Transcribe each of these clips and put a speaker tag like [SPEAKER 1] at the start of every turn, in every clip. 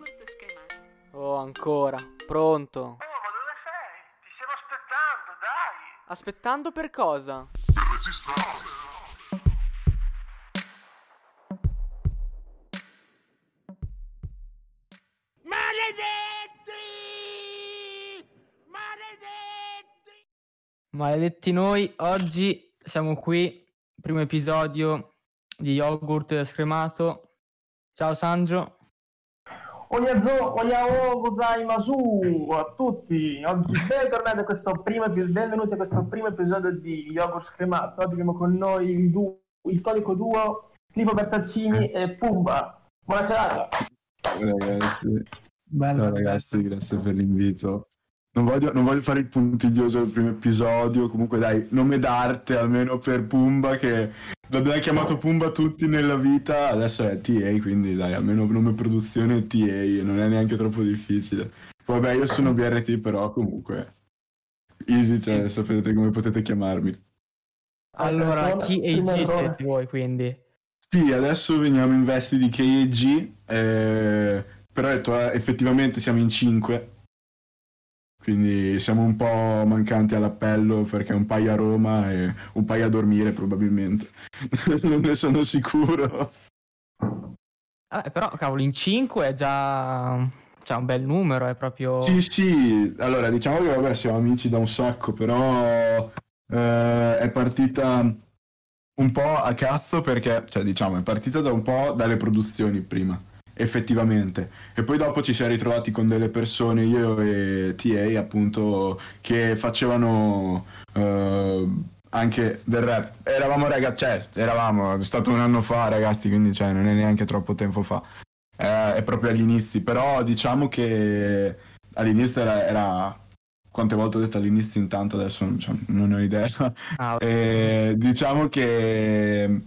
[SPEAKER 1] yogurt scremato.
[SPEAKER 2] Oh, ancora. Pronto.
[SPEAKER 3] Oh, ma dove sei? Ti stiamo aspettando, dai!
[SPEAKER 2] Aspettando per cosa? Maledetti noi, oggi siamo qui, primo episodio di yogurt scremato. Ciao Sandro.
[SPEAKER 4] Oyazo, oyao, gozaimasu a tutti. Oggi bentornati a questo primo episodio, benvenuti a questo primo episodio di Yogurt Scremato. Oggi abbiamo con noi il, du- il tonico duo Filippo Bertaccini e Pumba. Buona serata.
[SPEAKER 5] Ciao ragazzi. Ciao ragazzi, grazie per l'invito. Non voglio, non voglio fare il puntiglioso del primo episodio, comunque dai, nome d'arte almeno per Pumba che l'abbiamo chiamato Pumba tutti nella vita, adesso è TA, quindi dai, almeno nome produzione TA e non è neanche troppo difficile. Poi vabbè, io sono BRT però comunque easy, cioè sapete come potete chiamarmi.
[SPEAKER 2] Allora, chi e
[SPEAKER 4] primo
[SPEAKER 2] G
[SPEAKER 4] errore.
[SPEAKER 2] siete voi quindi?
[SPEAKER 5] Sì, adesso veniamo in vesti di KG, eh, però detto, eh, effettivamente siamo in 5, quindi siamo un po' mancanti all'appello perché un paio a Roma e un paio a dormire probabilmente. non ne sono sicuro.
[SPEAKER 2] Ah, però, cavolo, in 5 è già cioè, un bel numero, è proprio...
[SPEAKER 5] Sì, sì, allora diciamo che vabbè siamo amici da un sacco, però eh, è partita un po' a cazzo perché, cioè diciamo, è partita da un po' dalle produzioni prima, effettivamente, e poi dopo ci siamo ritrovati con delle persone, io e TA appunto, che facevano eh, anche del rap. Eravamo ragazzi, cioè, eravamo, è stato un anno fa ragazzi, quindi cioè, non è neanche troppo tempo fa. Eh, è proprio agli inizi, però diciamo che all'inizio era, era- quante volte ho detto all'inizio intanto adesso non, cioè, non ho idea.
[SPEAKER 2] Ah,
[SPEAKER 5] Eh, diciamo che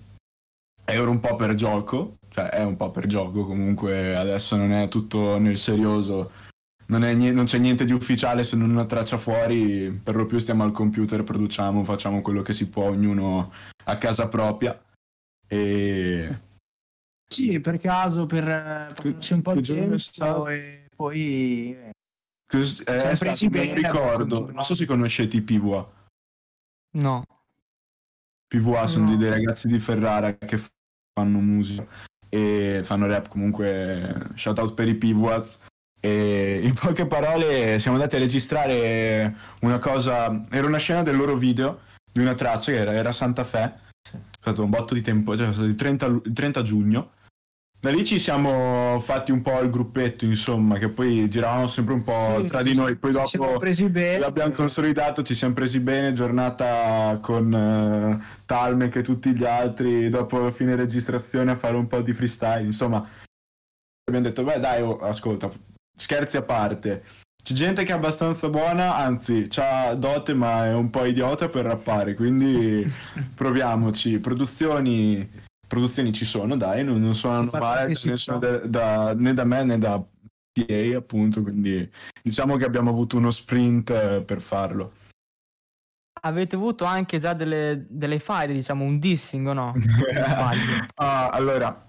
[SPEAKER 5] era un po' per gioco, cioè è un po' per gioco, comunque adesso non è tutto nel serioso, non, è non c'è niente di ufficiale se non una traccia fuori, per lo più stiamo al computer, produciamo, facciamo quello che si può, ognuno a casa propria. E
[SPEAKER 6] Sì, per caso, per eh,
[SPEAKER 5] Che-
[SPEAKER 6] passaci un po'
[SPEAKER 5] è
[SPEAKER 6] tempo
[SPEAKER 5] stato?
[SPEAKER 6] e poi... eh,
[SPEAKER 5] cos- eh, è stato- non ricordo, non so se conoscete i PVA.
[SPEAKER 2] no.
[SPEAKER 5] PVA sono
[SPEAKER 6] No.
[SPEAKER 5] di- dei ragazzi di Ferrara che fanno musica e fanno rap. Comunque shout out per i PVAs e in poche parole siamo andati a registrare una cosa era una scena del loro video di una traccia che era, era Santa Fe. È stato un botto di tempo cioè è stato il 30, lu- il 30 giugno da lì ci siamo fatti un po' il gruppetto insomma che poi giravamo sempre un po'
[SPEAKER 6] sì,
[SPEAKER 5] tra di noi. Poi dopo. L'abbiamo consolidato, ci siamo presi bene, giornata con eh, Talmec e tutti gli altri, dopo fine registrazione a fare un po' di freestyle, insomma. Abbiamo detto, beh dai, oh, ascolta, scherzi a parte, c'è gente che è abbastanza buona, anzi, c'ha dote ma è un po' idiota per rappare, quindi proviamoci, produzioni, produzioni ci sono, dai, non, non suonano male, da- da- né da me né da PA appunto, quindi diciamo che abbiamo avuto uno sprint eh, per farlo.
[SPEAKER 2] Avete avuto anche già delle, delle file, diciamo, un dissing o no?
[SPEAKER 5] Ah, allora,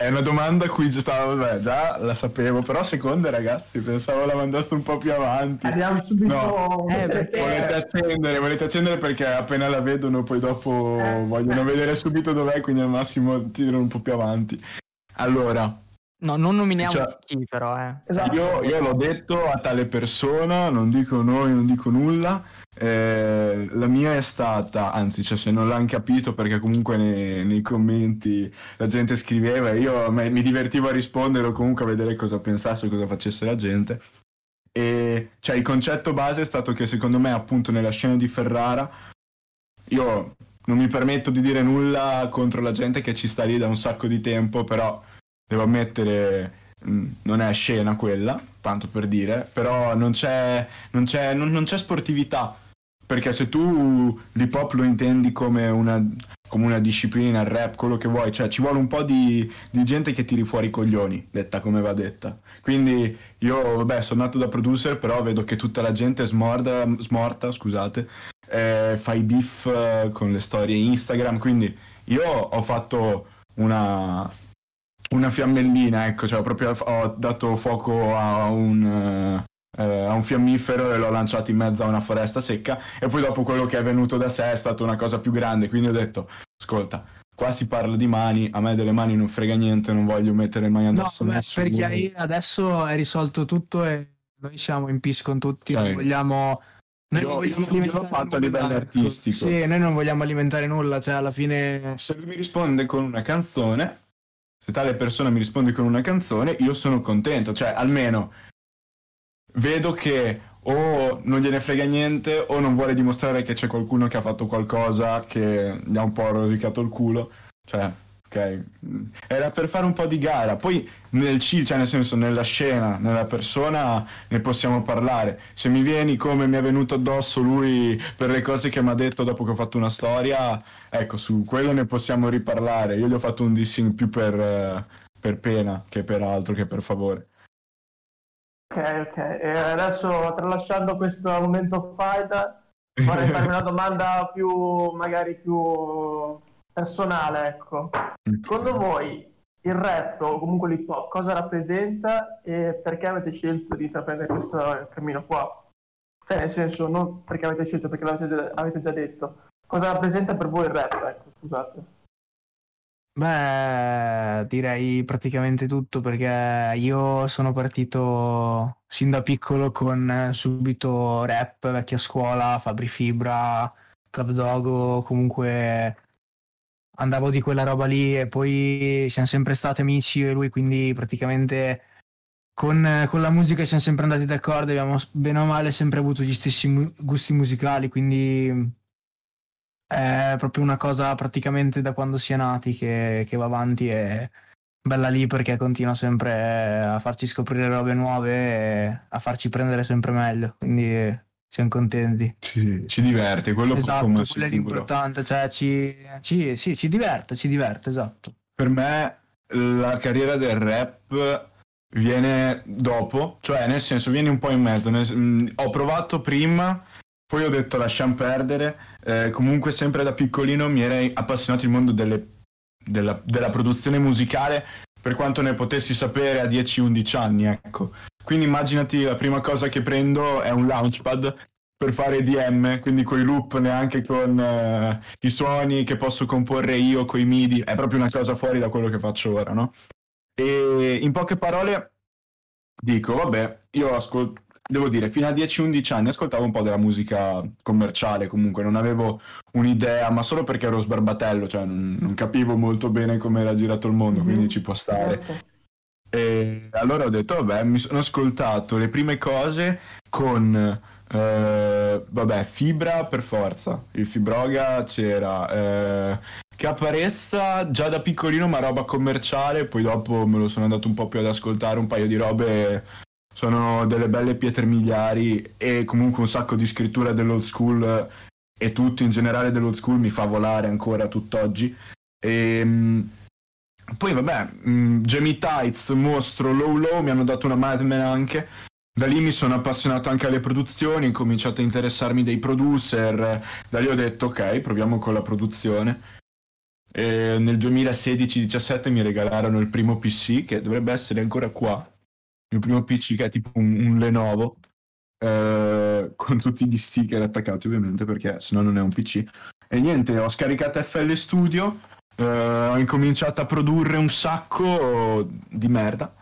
[SPEAKER 5] è una domanda a cui già stavo, vabbè, già la sapevo, però seconda ragazzi, pensavo la mandaste un po' più avanti.
[SPEAKER 4] Abbiamo subito...
[SPEAKER 5] No.
[SPEAKER 2] Eh, perché-
[SPEAKER 5] Volete accendere, volete accendere perché appena la vedono poi dopo
[SPEAKER 4] Eh,
[SPEAKER 5] vogliono
[SPEAKER 4] eh.
[SPEAKER 5] vedere subito dov'è, quindi al massimo tirano un po' più avanti. Allora,
[SPEAKER 2] No, non nominiamo
[SPEAKER 5] Cioè-
[SPEAKER 2] chi però, eh.
[SPEAKER 4] Esatto.
[SPEAKER 5] io, io l'ho detto a tale persona, non dico noi, non dico nulla. Eh, la mia è stata, anzi, cioè, se non l'hanno capito, perché comunque nei, nei commenti la gente scriveva, e io me- mi divertivo a rispondere o comunque a vedere cosa pensasse, cosa facesse la gente. E cioè, il concetto base è stato che secondo me, appunto, nella scena di Ferrara, io non mi permetto di dire nulla contro la gente che ci sta lì da un sacco di tempo, però devo ammettere, mh, non è scena quella, tanto per dire, però non c'è, non c'è, non- non c'è sportività. Perché se tu l'hip hop lo intendi come una, come una disciplina, il rap, quello che vuoi, cioè ci vuole un po' di, di gente che tiri fuori i coglioni, detta come va detta. Quindi io, vabbè, sono nato da producer, però vedo che tutta la gente smorda, smorta, scusate, eh, fa beef con le storie Instagram, quindi io ho fatto una, una fiammellina, ecco, cioè proprio ho dato fuoco a un, eh, a un fiammifero e l'ho lanciato in mezzo a una foresta secca e poi dopo quello che è venuto da sé è stata una cosa più grande, quindi ho detto, ascolta, qua si parla di mani, a me delle mani non frega niente, non voglio mettere
[SPEAKER 6] No,
[SPEAKER 5] addosso a
[SPEAKER 6] beh,
[SPEAKER 5] nessuno.
[SPEAKER 6] per chiarire, adesso è risolto tutto e noi siamo in peace con tutti, non
[SPEAKER 5] Ok.
[SPEAKER 6] vogliamo... Noi
[SPEAKER 5] Io-
[SPEAKER 6] non vogliamo
[SPEAKER 5] io- io l'ho fatto a livello artistico.
[SPEAKER 6] Sì, noi non vogliamo alimentare nulla, cioè alla fine...
[SPEAKER 5] Se lui mi risponde con una canzone, se tale persona mi risponde con una canzone, io sono contento, cioè almeno vedo che o non gliene frega niente o non vuole dimostrare che c'è qualcuno che ha fatto qualcosa che gli ha un po' rosicato il culo, cioè, ok, era per fare un po' di gara, poi nel chill, cioè nel senso nella scena, nella persona ne possiamo parlare, se mi vieni come mi è venuto addosso lui per le cose che mi ha detto dopo che ho fatto una storia, ecco, su quello ne possiamo riparlare, io gli ho fatto un dissing più per, eh, per pena che per altro, che per favore.
[SPEAKER 4] Ok, ok. E adesso, tralasciando questo momento fight, vorrei farmi una domanda più, magari più personale, ecco. Secondo voi il rap o comunque l'hip hop cosa rappresenta e perché avete scelto di intraprendere questo cammino qua? Cioè, nel senso, non perché avete scelto, perché l'avete avete già detto. Cosa rappresenta per voi il rap, ecco, scusate.
[SPEAKER 6] Beh, direi praticamente tutto perché io sono partito sin da piccolo con eh, subito rap, vecchia scuola, Fabri Fibra, Club Dogo, comunque andavo di quella roba lì e poi siamo sempre stati amici io e lui, quindi praticamente con, con la musica siamo sempre andati d'accordo, abbiamo bene o male sempre avuto gli stessi mu- gusti musicali, quindi è proprio una cosa praticamente da quando si è nati che, che va avanti e bella lì perché continua sempre a farci scoprire robe nuove e a farci prendere sempre meglio, quindi siamo contenti.
[SPEAKER 5] Ci, ci diverte, quello
[SPEAKER 6] Esatto,
[SPEAKER 5] come
[SPEAKER 6] quello è l'importante, cioè ci, ci- sì, ci diverte, ci diverte, esatto.
[SPEAKER 5] Per me la carriera del rap viene dopo, cioè nel senso viene un po' in mezzo. nel- mm, ho provato prima, poi ho detto lasciamo perdere. eh, comunque sempre da piccolino mi era appassionato il mondo delle- della, della produzione musicale per quanto ne potessi sapere a 10-11 anni, ecco. Quindi immaginati la prima cosa che prendo è un launchpad per fare DM, quindi coi loop neanche con eh, i suoni che posso comporre io coi MIDI, è proprio una cosa fuori da quello che faccio ora, no? E in poche parole dico, vabbè, io ascolto, devo dire, fino a 10-11 anni ascoltavo un po' della musica commerciale, comunque non avevo un'idea, ma solo perché ero sbarbatello, cioè non, non capivo molto bene come era girato il mondo, quindi ci può stare.
[SPEAKER 4] Certo.
[SPEAKER 5] E allora ho detto, vabbè, mi sono ascoltato le prime cose con, eh, vabbè, Fibra per forza, il Fibroga c'era, eh, Caparezza già da piccolino ma roba commerciale, poi dopo me lo sono andato un po' più ad ascoltare, un paio di robe, sono delle belle pietre miliari e comunque un sacco di scrittura dell'old school e tutto in generale dell'old school mi fa volare ancora tutt'oggi. E, mh, poi vabbè, mh, Jamie Tights, Mostro, Low Low mi hanno dato una Mad Men anche. Da lì mi sono appassionato anche alle produzioni, ho cominciato a interessarmi dei producer. Da lì ho detto ok, proviamo con la produzione. E nel 2016-17 mi regalarono il primo PC che dovrebbe essere ancora qua. Il mio primo PC che è tipo un, un Lenovo. eh, con tutti gli sticker attaccati ovviamente perché sennò non è un PC. E niente, ho scaricato FL Studio, eh, ho incominciato a produrre un sacco di merda.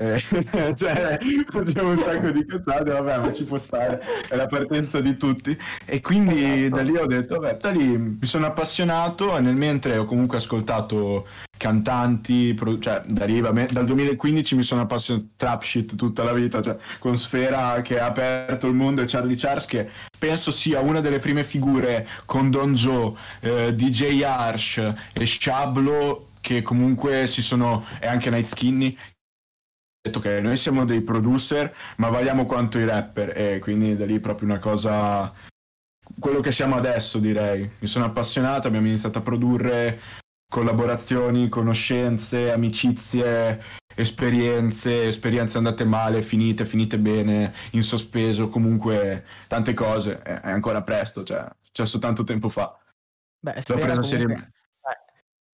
[SPEAKER 5] Eh, cioè, facevo un sacco di cazzate, vabbè, ma ci può stare, è la partenza di tutti. E quindi
[SPEAKER 4] Esatto.
[SPEAKER 5] da lì ho detto, vabbè, da lì mi sono appassionato e nel mentre ho comunque ascoltato cantanti, pro- cioè da lì, vabbè, dal 2015 mi sono appassionato trap shit tutta la vita, cioè con Sfera che ha aperto il mondo e Charlie Charles che penso sia una delle prime figure con Don Joe, eh, DJ Arsh e Shablo che comunque si sono, e anche Night Skinny, detto che noi siamo dei producer ma valiamo quanto i rapper e quindi da lì proprio una cosa quello che siamo adesso direi. Mi sono appassionato abbiamo iniziato a produrre collaborazioni conoscenze amicizie esperienze esperienze andate male finite finite bene in sospeso comunque tante cose. È ancora presto cioè è successo tanto tempo fa.
[SPEAKER 2] Beh,
[SPEAKER 5] l'ho preso seriamente
[SPEAKER 2] eh,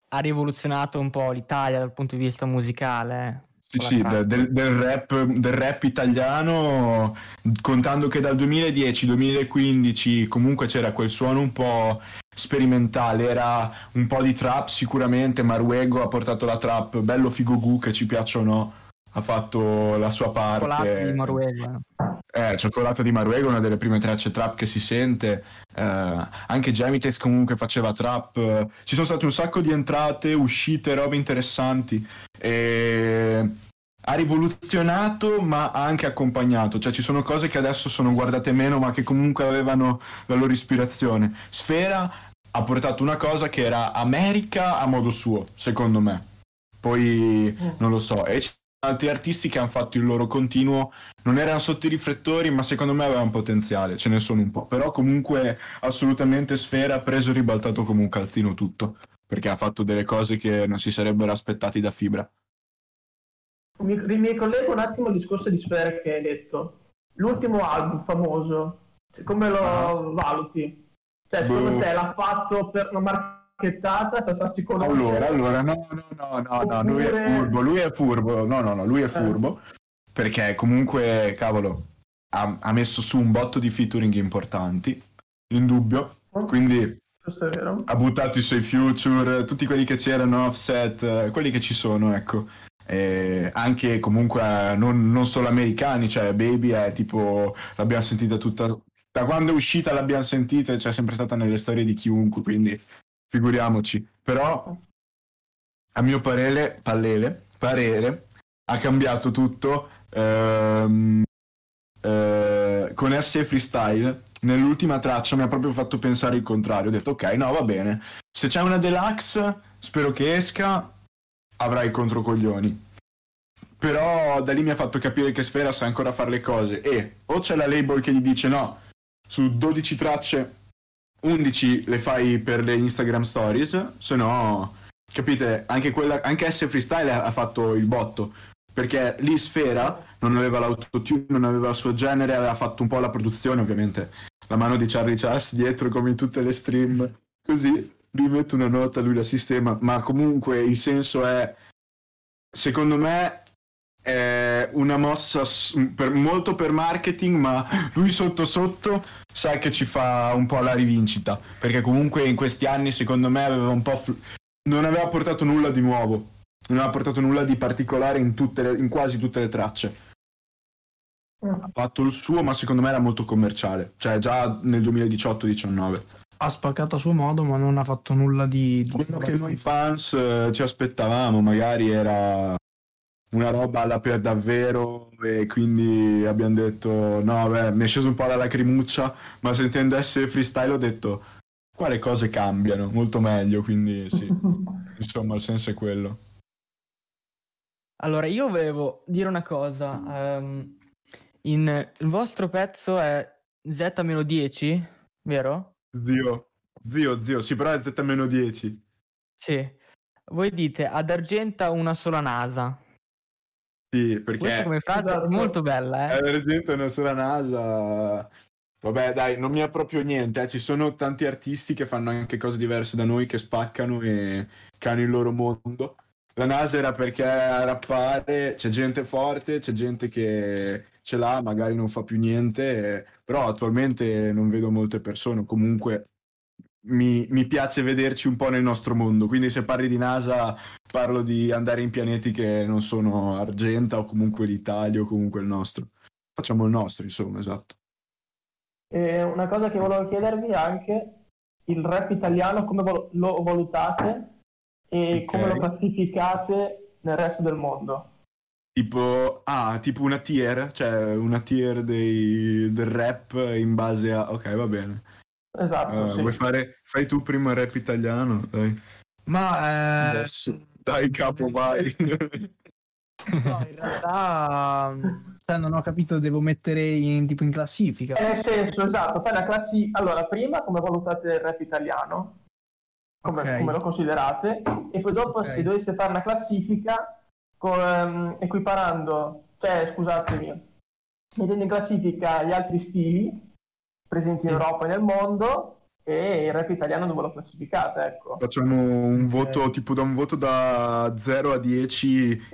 [SPEAKER 2] ha rivoluzionato un po' l'Italia dal punto di vista musicale. Eh,
[SPEAKER 5] Sì, del, del rap, del rap italiano, contando che dal 2010-2015 comunque c'era quel suono un po' sperimentale, era un po' di trap sicuramente, Maruego ha portato la trap, bello figo gu che ci piaccia o no, ha fatto la sua parte.
[SPEAKER 2] di Maruego.
[SPEAKER 5] Eh, Cioccolata di Maruego è una delle prime tracce trap che si sente. Eh, anche Gemites comunque faceva trap. Ci sono state un sacco di entrate, uscite, robe interessanti. E ha rivoluzionato, ma ha anche accompagnato. Cioè, ci sono cose che adesso sono guardate meno, ma che comunque avevano la loro ispirazione. Sfera ha portato una cosa che era America a modo suo, secondo me. Poi non lo so. E altri artisti che hanno fatto il loro continuo non erano sotto i riflettori, ma secondo me avevano potenziale, ce ne sono un po'. Però comunque assolutamente Sfera ha preso e ribaltato come un calzino tutto, perché ha fatto delle cose che non si sarebbero aspettati da Fibra.
[SPEAKER 4] Mi, mi ricollego un attimo al discorso di Sfera che hai detto. L'ultimo album famoso, come lo
[SPEAKER 5] Ah.
[SPEAKER 4] valuti? Cioè, secondo
[SPEAKER 5] Boh.
[SPEAKER 4] te l'ha fatto per una marchettata, per farsi conoscere?
[SPEAKER 5] Allora, allora, no, no, no, no, no, lui è
[SPEAKER 4] Oppure-
[SPEAKER 5] furbo, lui è furbo, no, no, no, lui è furbo, perché comunque, cavolo, ha, ha messo su un botto di featuring importanti, in dubbio, quindi
[SPEAKER 4] è vero.
[SPEAKER 5] ha buttato i suoi future, tutti quelli che c'erano, offset, eh, quelli che ci sono, ecco. E anche comunque eh, non, non solo americani, cioè Baby è tipo, l'abbiamo sentita tutta, da quando è uscita l'abbiamo sentita, cioè è sempre stata nelle storie di chiunque, quindi figuriamoci. Però, a mio parere, parere, parere ha cambiato tutto ehm, eh, con S Freestyle. Nell'ultima traccia mi ha proprio fatto pensare il contrario. Ho detto, ok, no, va bene. Se c'è una deluxe, spero che esca, avrai controcoglioni. Però da lì mi ha fatto capire che Sfera sa ancora fare le cose. E o c'è la label che gli dice no, su 12 tracce 11 le fai per le Instagram stories, se no, capite, anche, quella, anche S Freestyle ha, fatto il botto, perché lì Sfera non aveva l'autotune, non aveva il suo genere, aveva fatto un po' la produzione, ovviamente, la mano di Charlie Charles dietro come in tutte le stream, così lui mette una nota, lui la sistema, ma comunque il senso è, secondo me, è una mossa per- molto per marketing, ma lui sotto sotto sa che ci fa un po' la rivincita, perché comunque in questi anni secondo me aveva un po' fl- non aveva portato nulla di nuovo, non aveva portato nulla di particolare in, tutte le- in quasi tutte le tracce. Ha fatto il suo, ma secondo me era molto commerciale, cioè già nel 2018-19.
[SPEAKER 6] Ha spaccato a suo modo, ma non ha fatto nulla di... di
[SPEAKER 5] Quello che noi fans eh, ci aspettavamo magari era una roba alla per davvero e quindi abbiamo detto no beh mi è sceso un po' la lacrimuccia ma sentendo essere freestyle ho detto qua le cose cambiano molto meglio quindi sì insomma il senso è quello
[SPEAKER 2] Allora, io volevo dire una cosa. ehm, in- il vostro pezzo è Z-10, vero?
[SPEAKER 5] zio zio zio sì però è Z-10
[SPEAKER 2] Sì. Voi dite ad Argenta una sola nasa.
[SPEAKER 5] Sì
[SPEAKER 2] Questa
[SPEAKER 5] perché
[SPEAKER 2] come frase
[SPEAKER 4] Esatto.
[SPEAKER 2] è molto bella,
[SPEAKER 5] è
[SPEAKER 2] eh?
[SPEAKER 5] l'argento una sola NASA vabbè dai non mi ha proprio niente eh. ci sono tanti artisti che fanno anche cose diverse da noi che spaccano e che hanno il loro mondo la NASA era perché a rappare c'è gente forte c'è gente che ce l'ha magari non fa più niente eh, però attualmente non vedo molte persone comunque mi, mi piace vederci un po' nel nostro mondo quindi se parli di NASA parlo di andare in pianeti che non sono Argenta o comunque l'Italia o comunque il nostro facciamo il nostro insomma esatto
[SPEAKER 4] E una cosa che volevo chiedervi anche il rap italiano come vol- lo valutate e
[SPEAKER 5] Ok.
[SPEAKER 4] come lo classificate nel resto del mondo.
[SPEAKER 5] Tipo, ah, tipo una tier, cioè una tier dei- del rap in base a... Ok, va bene.
[SPEAKER 4] Esatto,
[SPEAKER 5] Eh,
[SPEAKER 4] sì.
[SPEAKER 5] Vuoi fare... Fai tu prima il rap italiano? Dai.
[SPEAKER 6] Ma eh,
[SPEAKER 5] Adesso. Dai, capo, vai.
[SPEAKER 6] no, in realtà cioè, non ho capito, devo mettere in, tipo in classifica.
[SPEAKER 4] Eh, Nel senso, esatto, fai la classi... Allora, prima come valutate il rap italiano, come,
[SPEAKER 6] Ok.
[SPEAKER 4] come lo considerate, e poi dopo
[SPEAKER 6] Ok.
[SPEAKER 4] se doveste fare una classifica con, ehm, equiparando, cioè scusatemi, mettendo in classifica gli altri stili presenti in
[SPEAKER 6] Sì.
[SPEAKER 4] Europa e nel mondo e il rap italiano dove lo classificate, ecco.
[SPEAKER 5] Facciamo un voto tipo da un voto da 0 a 10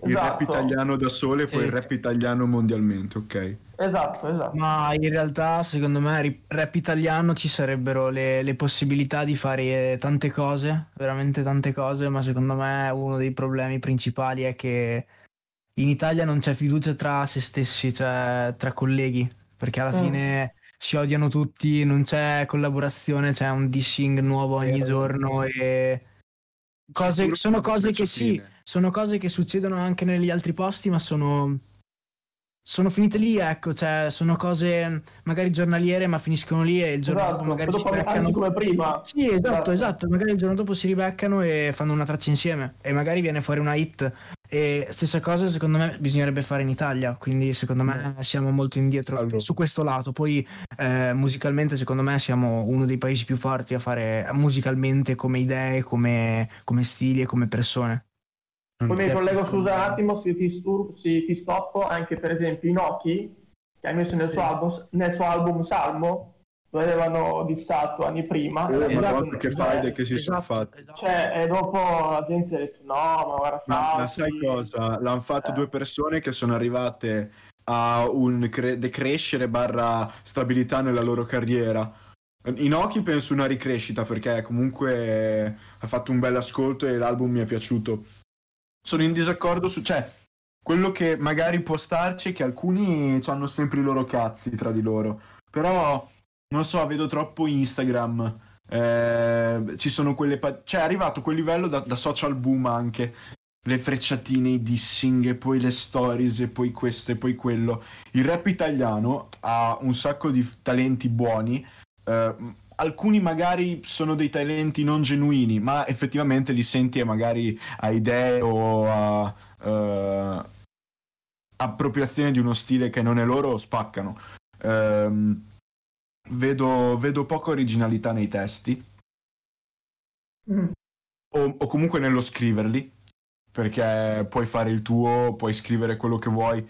[SPEAKER 5] il rap
[SPEAKER 4] Esatto.
[SPEAKER 5] italiano da solo e poi
[SPEAKER 2] Sì.
[SPEAKER 5] il rap italiano mondialmente, ok?
[SPEAKER 4] Esatto, esatto.
[SPEAKER 6] Ma in realtà, secondo me, rap italiano ci sarebbero le, le possibilità di fare tante cose, veramente tante cose, ma secondo me uno dei problemi principali è che in Italia non c'è fiducia tra se stessi, cioè tra colleghi, perché alla
[SPEAKER 4] Mm.
[SPEAKER 6] fine si odiano tutti, non c'è collaborazione, c'è un dissing nuovo ogni
[SPEAKER 5] Vero.
[SPEAKER 6] giorno e cose- sono cose che sì, sono cose che succedono anche negli altri posti, ma sono, sono finite lì, ecco, cioè sono cose magari giornaliere, ma finiscono lì e il giorno
[SPEAKER 4] Esatto,
[SPEAKER 6] dopo magari si
[SPEAKER 4] dopo ne
[SPEAKER 6] beccano.
[SPEAKER 4] parli come prima.
[SPEAKER 6] Sì, esatto,
[SPEAKER 4] Esatto.
[SPEAKER 6] esatto, magari il giorno dopo si ribeccano e fanno una traccia insieme e magari viene fuori una hit. E stessa cosa secondo me bisognerebbe fare in Italia, quindi secondo me siamo molto indietro
[SPEAKER 5] Allora.
[SPEAKER 6] su questo lato. Poi eh, musicalmente secondo me siamo uno dei paesi più forti a fare musicalmente come idee, come, come stili e come persone.
[SPEAKER 4] Poi mi collego scusa un attimo, se ti, stur- se ti stoppo, anche per esempio Inoki, che ha messo nel,
[SPEAKER 6] Sì.
[SPEAKER 4] suo album, nel suo album Salmo, lo avevano dissato anni prima.
[SPEAKER 5] Oh,
[SPEAKER 4] e
[SPEAKER 5] madonna,
[SPEAKER 4] dopo-
[SPEAKER 5] che faide che si sono fatti.
[SPEAKER 6] esatto.
[SPEAKER 4] Cioè, e dopo la gente ha detto no, ma guarda,
[SPEAKER 5] Ma, ma sai cosa? L'hanno fatto
[SPEAKER 4] Eh.
[SPEAKER 5] due persone che sono arrivate a un cre- decrescere barra stabilità nella loro carriera. Inoki penso una ricrescita perché comunque ha fatto un bel ascolto e l'album mi è piaciuto. Sono in disaccordo su... cioè, quello che magari può starci è che alcuni hanno sempre i loro cazzi tra di loro. Però, non so, vedo troppo Instagram. eh, ci sono quelle... pa- cioè, è arrivato quel livello da, da social boom anche le frecciatine, i dissing, e poi le stories, e poi questo e poi quello. Il rap italiano ha un sacco di talenti buoni. eh, alcuni magari sono dei talenti non genuini, ma effettivamente li senti e magari a idee o a eh, appropriazione di uno stile che non è loro, spaccano. Ehm, vedo, vedo poca originalità nei testi
[SPEAKER 4] Mm.
[SPEAKER 5] o, o comunque nello scriverli, perché puoi fare il tuo, puoi scrivere quello che vuoi.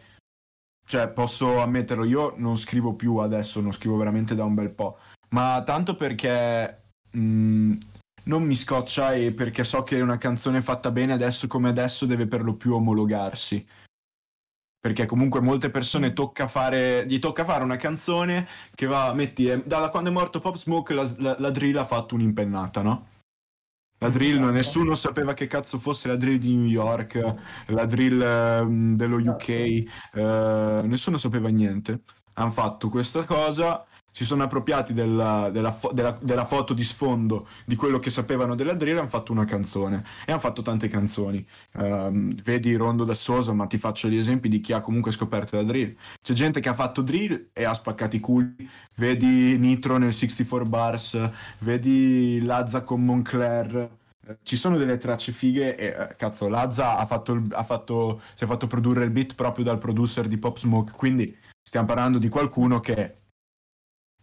[SPEAKER 5] Cioè, posso ammetterlo, io non scrivo più adesso, non scrivo veramente da un bel po', ma tanto perché mh, non mi scoccia e perché so che una canzone fatta bene adesso come adesso deve per lo più omologarsi. Perché comunque molte persone tocca fare, gli tocca fare una canzone che va, metti, eh, da quando è morto Pop Smoke la, la, la drill ha fatto un'impennata, no? La drill,
[SPEAKER 4] Esatto.
[SPEAKER 5] nessuno sapeva che cazzo fosse la drill di New York, la drill ehm, dello UK, eh, nessuno sapeva niente. Hanno fatto questa cosa, si sono appropriati della, della fo- della- della foto di sfondo di quello che sapevano della drill e hanno fatto una canzone. E hanno fatto tante canzoni. Ehm, vedi Rondo da Sosa, ma ti faccio gli esempi di chi ha comunque scoperto la drill. C'è gente che ha fatto drill e ha spaccato i culi. Vedi Nitro nel 64 Bars, vedi Lazza con Moncler. Ci sono delle tracce fighe e eh, cazzo, Lazza ha fatto, ha fatto- si è fatto produrre il beat proprio dal producer di Pop Smoke, quindi stiamo parlando di qualcuno che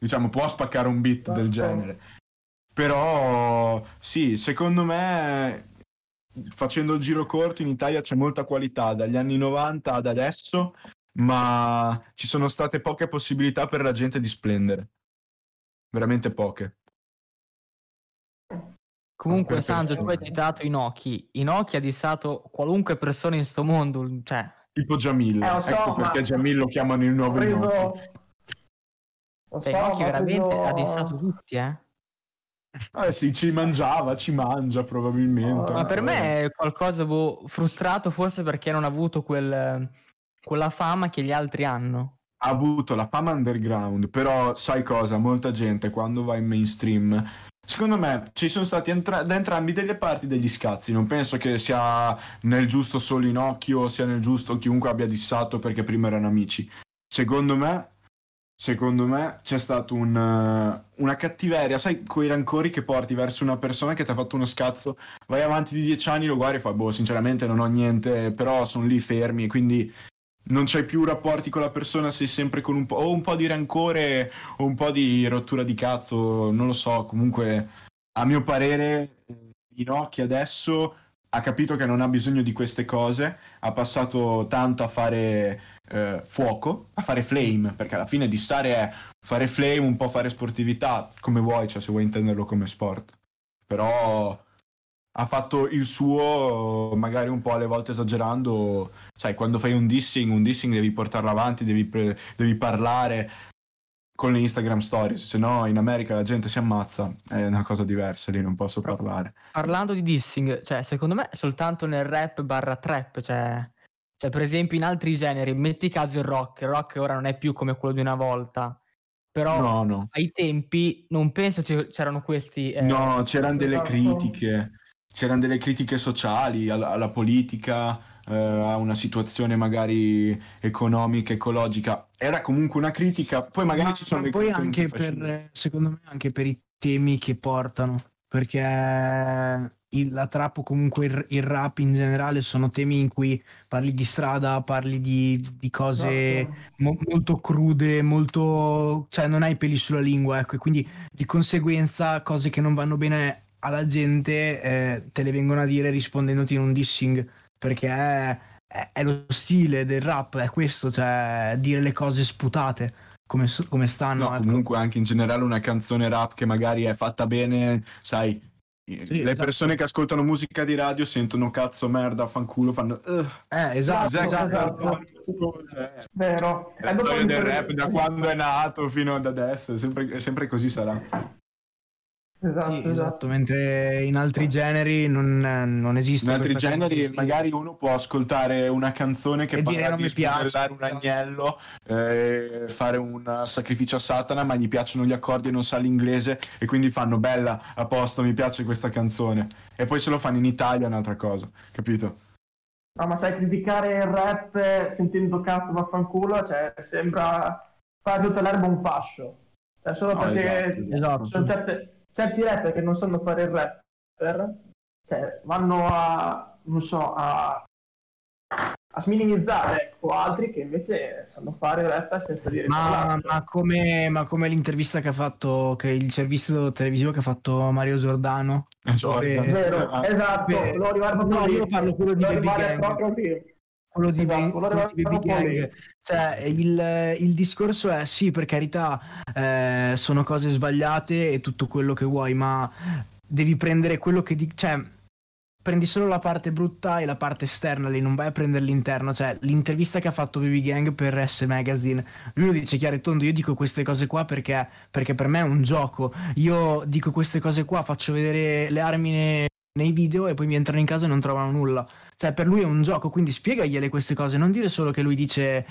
[SPEAKER 5] diciamo può spaccare un beat del
[SPEAKER 4] Certo.
[SPEAKER 5] genere. Però sì, secondo me facendo il giro corto in Italia c'è molta qualità dagli anni 90 ad adesso, ma ci sono state poche possibilità per la gente di splendere. Veramente poche.
[SPEAKER 2] Comunque, Santo, tu hai citato Inoki. Inoki ha dissato qualunque persona in sto mondo. Cioè,
[SPEAKER 5] Tipo Jamil.
[SPEAKER 4] Eh, so,
[SPEAKER 5] ecco
[SPEAKER 4] ma-
[SPEAKER 5] perché Jamil lo chiamano il nuovo
[SPEAKER 4] preso...
[SPEAKER 5] Inoki.
[SPEAKER 2] Cioè
[SPEAKER 4] ho
[SPEAKER 2] veramente
[SPEAKER 4] preso-
[SPEAKER 2] ha dissato tutti, eh.
[SPEAKER 5] Eh sì, ci mangiava, ci mangia probabilmente.
[SPEAKER 4] Ma
[SPEAKER 2] Ma per me è qualcosa boh, frustrato forse perché non ha avuto quel- quella fama che gli altri hanno.
[SPEAKER 5] ha avuto la fama underground, però sai cosa? Molta gente quando va in mainstream, secondo me ci sono stati entra- da entrambi delle parti degli scazzi. Non penso che sia nel giusto solo in occhio, sia nel giusto chiunque abbia dissato perché prima erano amici. Secondo me, secondo me c'è stato un, eh, una cattiveria, sai, quei rancori che porti verso una persona che ti ha fatto uno scazzo, vai avanti di dieci anni, lo guardi e fai, boh, sinceramente non ho niente, però sono lì fermi e quindi non c'hai più rapporti con la persona, sei sempre con un po', o un po' di rancore o un po' di rottura di cazzo, non lo so, comunque a mio parere Inoki adesso ha capito che non ha bisogno di queste cose, ha passato tanto a fare eh, fuoco, a fare flame, perché alla fine di stare è fare flame, un po' fare sportività, come vuoi, cioè se vuoi intenderlo come sport. Però ha fatto il suo, magari un po' alle volte esagerando, sai, quando fai un dissing, un dissing devi portarlo avanti, devi, pre- devi parlare con le Instagram stories, se no in America la gente si ammazza, è una cosa diversa, lì non posso parlare.
[SPEAKER 2] Parlando di dissing, cioè, secondo me soltanto nel rap barra trap, cioè, cioè, per esempio in altri generi, metti caso il rock, il rock ora non è più come quello di una volta, però
[SPEAKER 5] No, no.
[SPEAKER 2] ai tempi non penso c'erano questi... eh,
[SPEAKER 5] No, c'erano delle critiche, c'erano delle critiche sociali alla, alla politica, eh, a una situazione magari economica, ecologica. Era comunque una critica, poi magari
[SPEAKER 6] Ma-
[SPEAKER 5] ci sono
[SPEAKER 6] ma
[SPEAKER 5] le
[SPEAKER 6] poi anche per, secondo me, anche per i temi che portano, perché il- la trap o comunque il, il rap in generale sono temi in cui parli di strada, parli di, di cose
[SPEAKER 4] Esatto.
[SPEAKER 6] mo- molto crude, molto, cioè non hai peli sulla lingua, ecco, e quindi di conseguenza cose che non vanno bene alla gente eh, te le vengono a dire rispondendoti in un dissing, perché è, è- è lo stile del rap, è questo, cioè dire le cose sputate come, so- come stanno.
[SPEAKER 5] No,
[SPEAKER 6] ecco.
[SPEAKER 5] comunque anche in generale una canzone rap che magari è fatta bene, sai, le
[SPEAKER 6] esatto.
[SPEAKER 5] persone che ascoltano musica di radio sentono cazzo, merda, fanculo, fanno... "Ugh".
[SPEAKER 6] Eh, esatto,
[SPEAKER 5] Cos'è
[SPEAKER 6] esatto.
[SPEAKER 4] esatto.
[SPEAKER 5] Cioè,
[SPEAKER 4] Vero.
[SPEAKER 5] La storia del rap da quando è nato fino ad adesso, è sempre, è sempre così sarà.
[SPEAKER 4] Esatto,
[SPEAKER 6] Sì,
[SPEAKER 4] esatto.
[SPEAKER 6] esatto, mentre in altri generi non, non esiste
[SPEAKER 5] In altri generi
[SPEAKER 6] così.
[SPEAKER 5] magari uno può ascoltare una canzone che
[SPEAKER 6] E dire,
[SPEAKER 5] parla
[SPEAKER 6] "Non
[SPEAKER 5] di
[SPEAKER 6] mi piace",
[SPEAKER 5] spugnellare un agnello, eh, fare un sacrificio a Satana, ma gli piacciono gli accordi e non sa l'inglese e quindi fanno bella, a posto, mi piace questa canzone. E poi se lo fanno in Italia è un'altra cosa, capito?
[SPEAKER 4] No, ma sai, criticare il rap eh, sentendo cazzo vaffanculo, cioè, sembra fare tutta l'erba un fascio. Cioè, solo
[SPEAKER 5] No,
[SPEAKER 4] perché
[SPEAKER 5] esatto,
[SPEAKER 6] esatto.
[SPEAKER 4] ci sono certe- certi rapper che non sanno fare il rapper, cioè, vanno a, non so, a, a minimizzare, ecco, altri che invece sanno fare il rapper senza dire
[SPEAKER 6] Ma, ma come, ma come l'intervista che ha fatto, che il servizio televisivo che ha fatto Mario Giordano?
[SPEAKER 4] Vero,
[SPEAKER 5] Ah,
[SPEAKER 4] esatto, lo riguardo
[SPEAKER 6] no,
[SPEAKER 4] proprio
[SPEAKER 6] io parlo quello di
[SPEAKER 4] Lo
[SPEAKER 6] Baby Gang.
[SPEAKER 4] proprio lì.
[SPEAKER 6] Quello di,
[SPEAKER 4] Esatto, quello
[SPEAKER 6] di Baby. Gang. Cioè, il, il discorso è sì, per carità, eh, sono cose sbagliate e tutto quello che vuoi, ma devi prendere quello che di- cioè, prendi solo la parte brutta e la parte esterna, lì non vai a prendere l'interno. Cioè, l'intervista che ha fatto Baby Gang per S Magazine, lui lo dice chiaro e tondo: Io dico queste cose qua perché, perché per me è un gioco. Io dico queste cose qua, faccio vedere le armi ne- nei video e poi mi entrano in casa e non trovano nulla. Cioè, per lui è un gioco, quindi spiegagliele queste cose, non dire solo che lui dice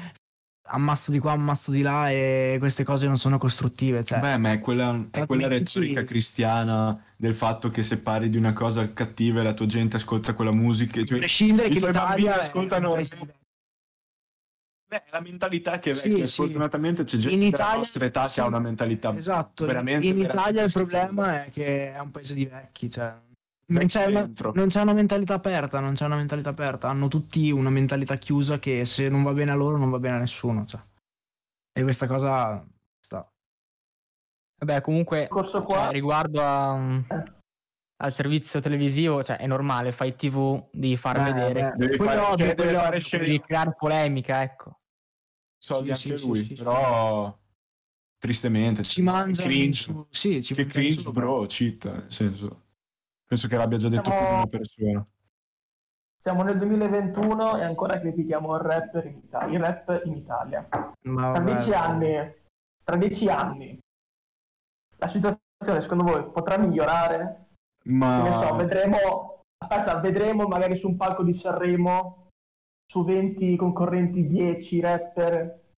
[SPEAKER 6] ammazzo di qua, ammazzo di là e queste cose non sono costruttive. Cioè,
[SPEAKER 5] Beh, ma è quella, è quella retorica cristiana del fatto che se parli di una cosa cattiva e la tua gente ascolta quella musica. Cioè,
[SPEAKER 6] prescindere
[SPEAKER 5] i
[SPEAKER 6] che
[SPEAKER 5] tuoi
[SPEAKER 6] l'Italia
[SPEAKER 5] bambini
[SPEAKER 6] è
[SPEAKER 5] ascoltano-. Beh, la mentalità che è vecchia.
[SPEAKER 6] sì.
[SPEAKER 5] Sfortunatamente c'è gente
[SPEAKER 6] In
[SPEAKER 5] della
[SPEAKER 6] Italia-
[SPEAKER 5] nostra età
[SPEAKER 6] sì.
[SPEAKER 5] che ha una mentalità
[SPEAKER 6] Esatto,
[SPEAKER 5] veramente,
[SPEAKER 6] in
[SPEAKER 5] veramente
[SPEAKER 6] Italia il
[SPEAKER 5] schifosa.
[SPEAKER 6] problema è che è un paese di vecchi, cioè non c'è, una, non c'è una mentalità aperta, non c'è una mentalità aperta, hanno tutti una mentalità chiusa che se non va bene a loro non va bene a nessuno, cioè. E questa cosa sta.
[SPEAKER 2] Vabbè, comunque,
[SPEAKER 4] Corso qua.
[SPEAKER 2] cioè, riguardo a-
[SPEAKER 4] Eh.
[SPEAKER 2] al servizio televisivo, cioè, è normale, fai TV, di far
[SPEAKER 6] Eh,
[SPEAKER 2] vedere,
[SPEAKER 6] beh,
[SPEAKER 5] Devi fare, cioè, deve fare
[SPEAKER 2] devi creare polemica, ecco.
[SPEAKER 5] soldi
[SPEAKER 6] Sì,
[SPEAKER 5] anche
[SPEAKER 6] sì,
[SPEAKER 5] lui,
[SPEAKER 6] sì, sì,
[SPEAKER 5] però tristemente
[SPEAKER 6] Ci mangiano
[SPEAKER 5] cringe.
[SPEAKER 6] su- sì, ci
[SPEAKER 5] che
[SPEAKER 6] mangiano
[SPEAKER 5] cringe
[SPEAKER 6] su-
[SPEAKER 5] bro, cheat, nel senso penso che l'abbia già detto più di
[SPEAKER 4] Siamo-
[SPEAKER 5] una persona.
[SPEAKER 4] Siamo nel 2021 e ancora critichiamo il rap in Italia. Il rap in Italia.
[SPEAKER 6] Ma
[SPEAKER 4] Tra dieci anni, tra dieci anni, la situazione secondo voi potrà migliorare? Che ne so,
[SPEAKER 5] Ma
[SPEAKER 4] vedremo, aspetta, vedremo magari su un palco di Sanremo, su 20 concorrenti 10 rapper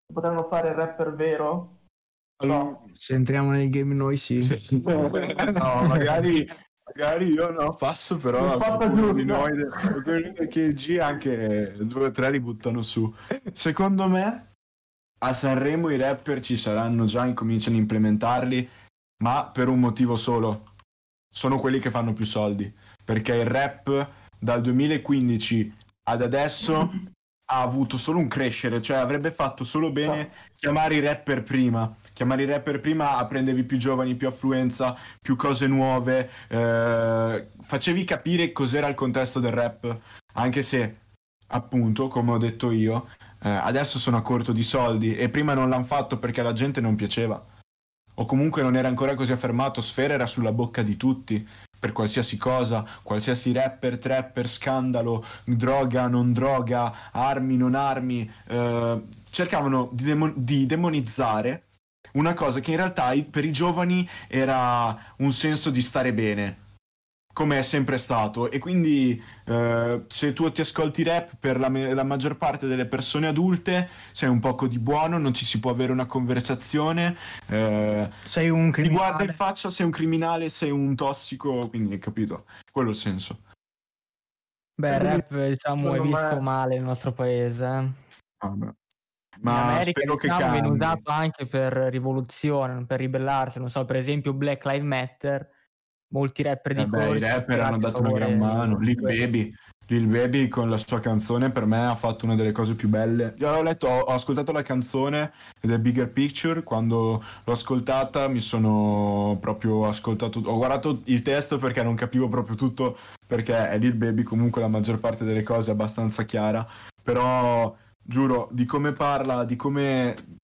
[SPEAKER 4] che potranno fare il rapper vero? No.
[SPEAKER 6] Se entriamo nel game noi sì.
[SPEAKER 5] Sì. no, magari, magari io no, passo, però qualcuno di noi, che il G anche due o tre li buttano su. Secondo me a Sanremo i rapper ci saranno già, incominciano a implementarli, ma per un motivo solo. Sono quelli che fanno più soldi, perché il rap dal 2015 ad adesso ha avuto solo un crescere, cioè avrebbe fatto solo bene chiamare i rapper prima. Chiamare i rapper prima prendevi più giovani, più affluenza, più cose nuove, eh, facevi capire cos'era il contesto del rap, anche se, appunto, come ho detto io, eh, adesso sono a corto di soldi e prima non l'hanno fatto perché alla gente non piaceva. O comunque non era ancora così affermato, Sfera era sulla bocca di tutti per qualsiasi cosa, qualsiasi rapper, trapper, scandalo, droga, non droga, armi, non armi, eh, cercavano di, demo- di demonizzare una cosa che in realtà per i giovani era un senso di stare bene, come è sempre stato. E quindi eh, se tu ti ascolti rap per la, me- la maggior parte delle persone adulte, sei un poco di buono, non ci si può avere una conversazione. eh,
[SPEAKER 6] Sei un
[SPEAKER 5] ti guarda in
[SPEAKER 6] criminale.
[SPEAKER 5] faccia, sei un criminale, sei un tossico, quindi hai capito? Quello è il senso.
[SPEAKER 2] Beh, il rap diciamo è visto
[SPEAKER 4] me-
[SPEAKER 2] male nel nostro paese. eh. In
[SPEAKER 5] Ma
[SPEAKER 2] America
[SPEAKER 5] spero che
[SPEAKER 2] diciamo, viene
[SPEAKER 5] cambi.
[SPEAKER 2] usato anche per rivoluzione, per ribellarsi, non so, per esempio Black Lives Matter, molti rapper di
[SPEAKER 5] Eh beh, i rapper hanno dato una gran mano. Lil. Baby, Lil Baby con la sua canzone per me ha fatto una delle cose più belle. Io ho letto, ho, ho ascoltato la canzone del Bigger Picture, quando l'ho ascoltata mi sono proprio ascoltato, ho guardato il testo perché non capivo proprio tutto, perché è Lil Baby comunque la maggior parte delle cose è abbastanza chiara, però giuro, di come parla, di come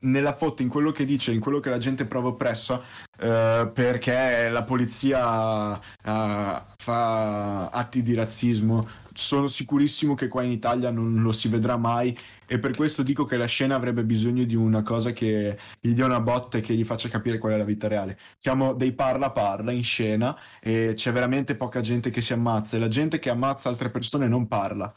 [SPEAKER 5] nella foto, in quello che dice, in quello che la gente prova oppressa, eh, perché la polizia eh, fa atti di razzismo. Sono sicurissimo che qua in Italia non lo si vedrà mai e per questo dico che la scena avrebbe bisogno di una cosa che gli dia una botta e che gli faccia capire qual è la vita reale. Siamo dei parla parla in scena e c'è veramente poca gente che si ammazza e la gente che ammazza altre persone non parla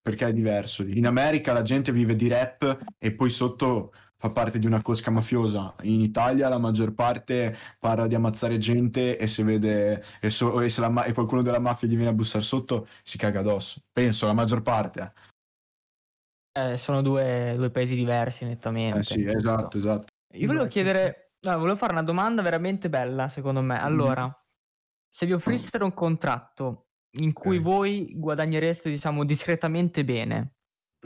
[SPEAKER 5] perché è diverso. In America la gente vive di rap e poi sotto fa parte di una cosca mafiosa. In Italia la maggior parte parla di ammazzare gente e se vede e, so- e se la e qualcuno della mafia gli viene a bussare sotto si caga addosso. Penso la maggior parte.
[SPEAKER 2] Eh, sono due, due paesi diversi
[SPEAKER 5] Eh,
[SPEAKER 2] nettamente.
[SPEAKER 5] Eh sì, esatto, esatto.
[SPEAKER 2] Io volevo chiedere, no, volevo fare una domanda veramente bella, secondo me. Allora, se vi offrissero un contratto in cui
[SPEAKER 5] Ok.
[SPEAKER 2] voi guadagnereste, diciamo, discretamente bene,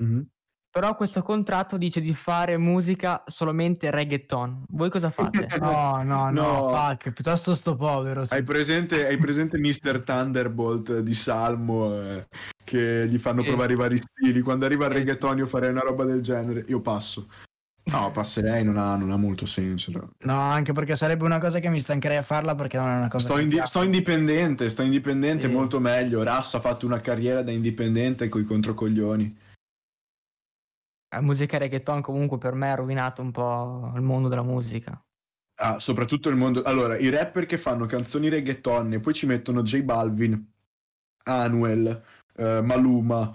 [SPEAKER 5] Mhm.
[SPEAKER 2] però questo contratto dice di fare musica solamente reggaeton, voi cosa fate?
[SPEAKER 6] No, no, no,
[SPEAKER 5] No.
[SPEAKER 6] fuck, piuttosto sto povero. sì.
[SPEAKER 5] Hai presente, hai presente Mr. Thunderbolt di Salmo eh, che gli fanno provare i vari stili? Quando arriva il reggaeton io farei una roba del genere. Io passo. No, passerei, non ha, non ha molto senso. no.
[SPEAKER 6] No, anche perché sarebbe una cosa che mi stancherei a farla perché non è una cosa
[SPEAKER 5] Sto, indi- sto indipendente, sto indipendente
[SPEAKER 2] Sì.
[SPEAKER 5] molto meglio. Rass ha fatto una carriera da indipendente coi controcoglioni.
[SPEAKER 2] La musica reggaeton comunque per me ha rovinato un po' il mondo della musica.
[SPEAKER 5] Ah, soprattutto il mondo. Allora, i rapper che fanno canzoni reggaeton e poi ci mettono J Balvin, Anuel, eh, Maluma,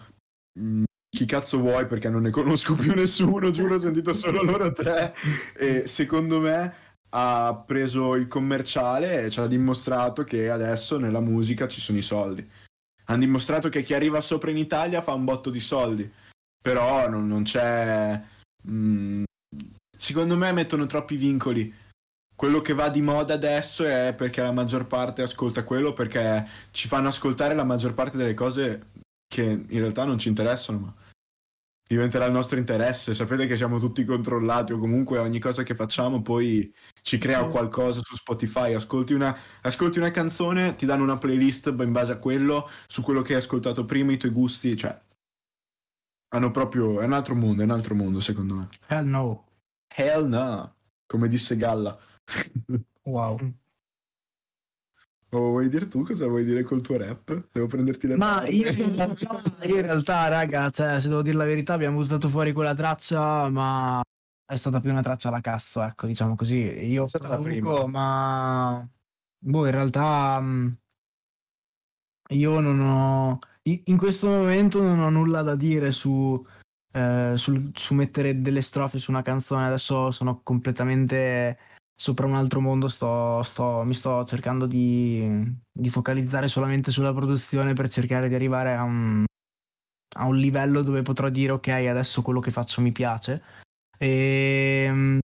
[SPEAKER 5] mm, chi cazzo vuoi perché non ne conosco più nessuno, giuro, ho sentito solo loro tre. E secondo me ha preso il commerciale e ci ha dimostrato che adesso nella musica ci sono i soldi. Hanno dimostrato che chi arriva sopra in Italia fa un botto di soldi, però non, non c'è... mm, secondo me mettono troppi vincoli quello che va di moda adesso è perché la maggior parte ascolta quello perché ci fanno ascoltare la maggior parte delle cose che in realtà non ci interessano, ma diventerà il nostro interesse. Sapete che siamo tutti controllati o comunque ogni cosa che facciamo poi ci crea qualcosa su Spotify. Ascolti una, ascolti una canzone, ti danno una playlist in base a quello, su quello che hai ascoltato prima, i tuoi gusti, cioè hanno proprio è un altro mondo, è un altro mondo secondo me.
[SPEAKER 6] Hell no.
[SPEAKER 5] Hell no, come disse Galla.
[SPEAKER 6] Wow.
[SPEAKER 5] O vuoi dire tu cosa vuoi dire col tuo rap? Devo prenderti le
[SPEAKER 6] Ma
[SPEAKER 5] parole.
[SPEAKER 6] io in realtà, io in realtà, raga, cioè, se devo dire la verità, abbiamo buttato fuori quella traccia, ma è stata più una traccia alla cazzo, ecco, diciamo così. Io
[SPEAKER 5] prima.
[SPEAKER 6] ma boh, in realtà mh, io non ho in questo momento non ho nulla da dire su, eh, sul- su mettere delle strofe su una canzone. Adesso sono completamente sopra un altro mondo, sto, sto- mi sto cercando di, di focalizzare solamente sulla produzione per cercare di arrivare a un, a un livello dove potrò dire ok, adesso quello che faccio mi piace. E,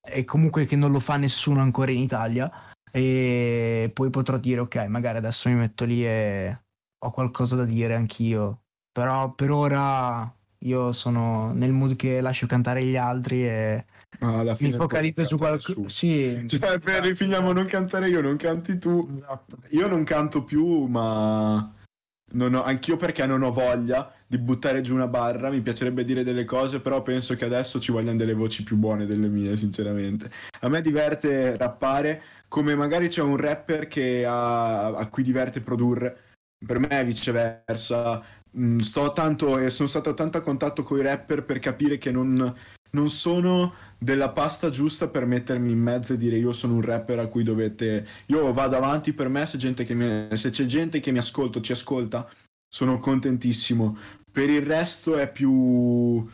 [SPEAKER 6] e comunque che non lo fa nessuno ancora in Italia. E poi potrò dire ok, magari adesso mi metto lì e ho qualcosa da dire anch'io. Però per ora io sono nel mood che lascio cantare gli altri e
[SPEAKER 5] Ma alla
[SPEAKER 6] mi
[SPEAKER 5] fine
[SPEAKER 6] focalizzo
[SPEAKER 5] poi
[SPEAKER 6] su qualcosa. Sì,
[SPEAKER 5] Cioè, per finiamo non cantare io, non canti tu.
[SPEAKER 6] esatto.
[SPEAKER 5] Io non canto più, ma non ho- anch'io perché non ho voglia di buttare giù una barra, mi piacerebbe dire delle cose, però penso che adesso ci vogliano delle voci più buone delle mie, sinceramente. A me diverte rappare, come magari c'è un rapper che ha- a cui diverte produrre. Per me è viceversa. Mm, Sto tanto e sono stato tanto a contatto con i rapper per capire che non, non sono della pasta giusta per mettermi in mezzo e dire io sono un rapper a cui dovete. Io vado avanti per me se, mi- se c'è gente che mi ascolta ci ascolta, sono contentissimo. Per il resto è più.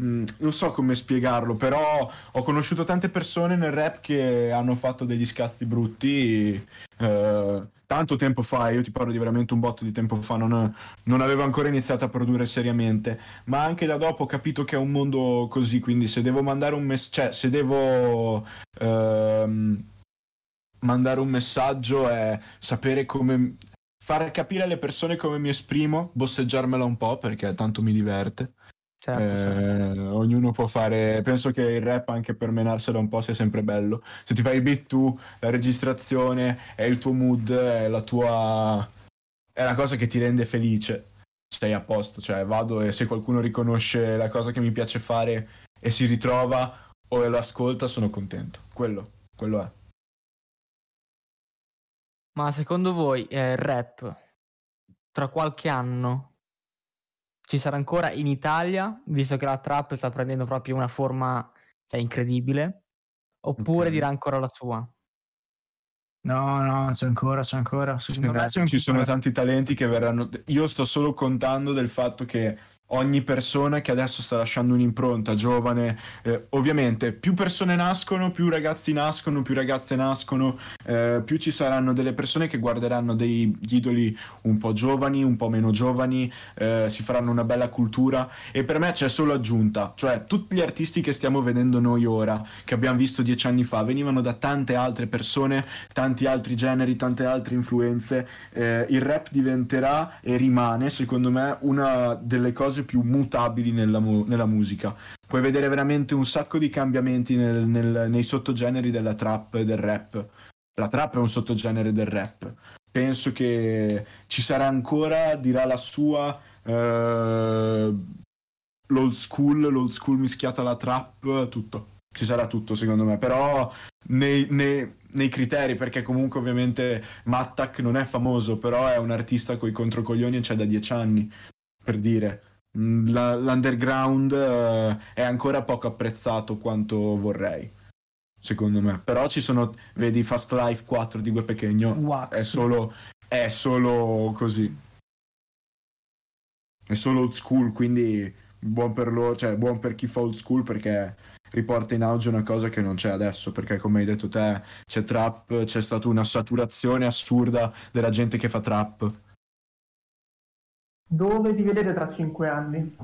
[SPEAKER 5] Mm, non so come spiegarlo, però ho conosciuto tante persone nel rap che hanno fatto degli scazzi brutti eh, tanto tempo fa, io ti parlo di veramente un botto di tempo fa, non, non avevo ancora iniziato a produrre seriamente, ma anche da dopo ho capito che è un mondo così, quindi se devo mandare un messaggio, cioè se devo ehm, mandare un messaggio è sapere come far capire alle persone come mi esprimo, bosseggiarmela un po' perché tanto mi diverte.
[SPEAKER 2] Certo, certo.
[SPEAKER 5] Eh, ognuno può fare. Penso che il rap anche per menarsela un po' sia sempre bello. Se ti fai i beat tu, la registrazione è il tuo mood, è la tua. è la cosa che ti rende felice. Sei a posto. Cioè, vado e se qualcuno riconosce la cosa che mi piace fare e si ritrova o lo ascolta, sono contento. Quello, quello è.
[SPEAKER 2] Ma secondo voi eh, il rap tra qualche anno ci sarà ancora in Italia, visto che la trap sta prendendo proprio una forma cioè, incredibile, oppure
[SPEAKER 5] Ok.
[SPEAKER 2] dirà ancora la sua?
[SPEAKER 6] No, no, c'è ancora, c'è ancora. Secondo me c'è
[SPEAKER 5] Ci sono
[SPEAKER 6] ancora.
[SPEAKER 5] tanti talenti che verranno. Io sto solo contando del fatto che ogni persona che adesso sta lasciando un'impronta giovane, eh, ovviamente più persone nascono, più ragazzi nascono, più ragazze nascono, eh, più ci saranno delle persone che guarderanno degli idoli un po' giovani, un po' meno giovani, eh, si faranno una bella cultura e per me c'è solo aggiunta, cioè tutti gli artisti che stiamo vedendo noi ora, che abbiamo visto dieci anni fa, venivano da tante altre persone, tanti altri generi, tante altre influenze. Eh, il rap diventerà e rimane, secondo me, una delle cose più mutabili nella, mu- nella musica. Puoi vedere veramente un sacco di cambiamenti nel- nel- nei sottogeneri della trap e del rap. La trap è un sottogenere del rap. Penso che ci sarà ancora, dirà la sua, eh, l'old school, l'old school mischiata alla trap, tutto. Ci sarà tutto secondo me, però nei, nei- nei criteri, perché comunque ovviamente Mattak non è famoso, però è un artista coi controcoglioni e c'è da dieci anni, per dire. Mm, la- l'underground eh, è ancora poco apprezzato quanto vorrei, secondo me. Però ci sono, vedi Fast Life 4 di Gue
[SPEAKER 6] Wax.
[SPEAKER 5] è solo, è solo così. È solo old school, quindi buon per loro, cioè buon per chi fa old school perché riporta in auge una cosa che non c'è adesso, perché come hai detto te, c'è trap, c'è stata una saturazione assurda della gente che fa trap.
[SPEAKER 4] Dove ti vedete tra cinque anni?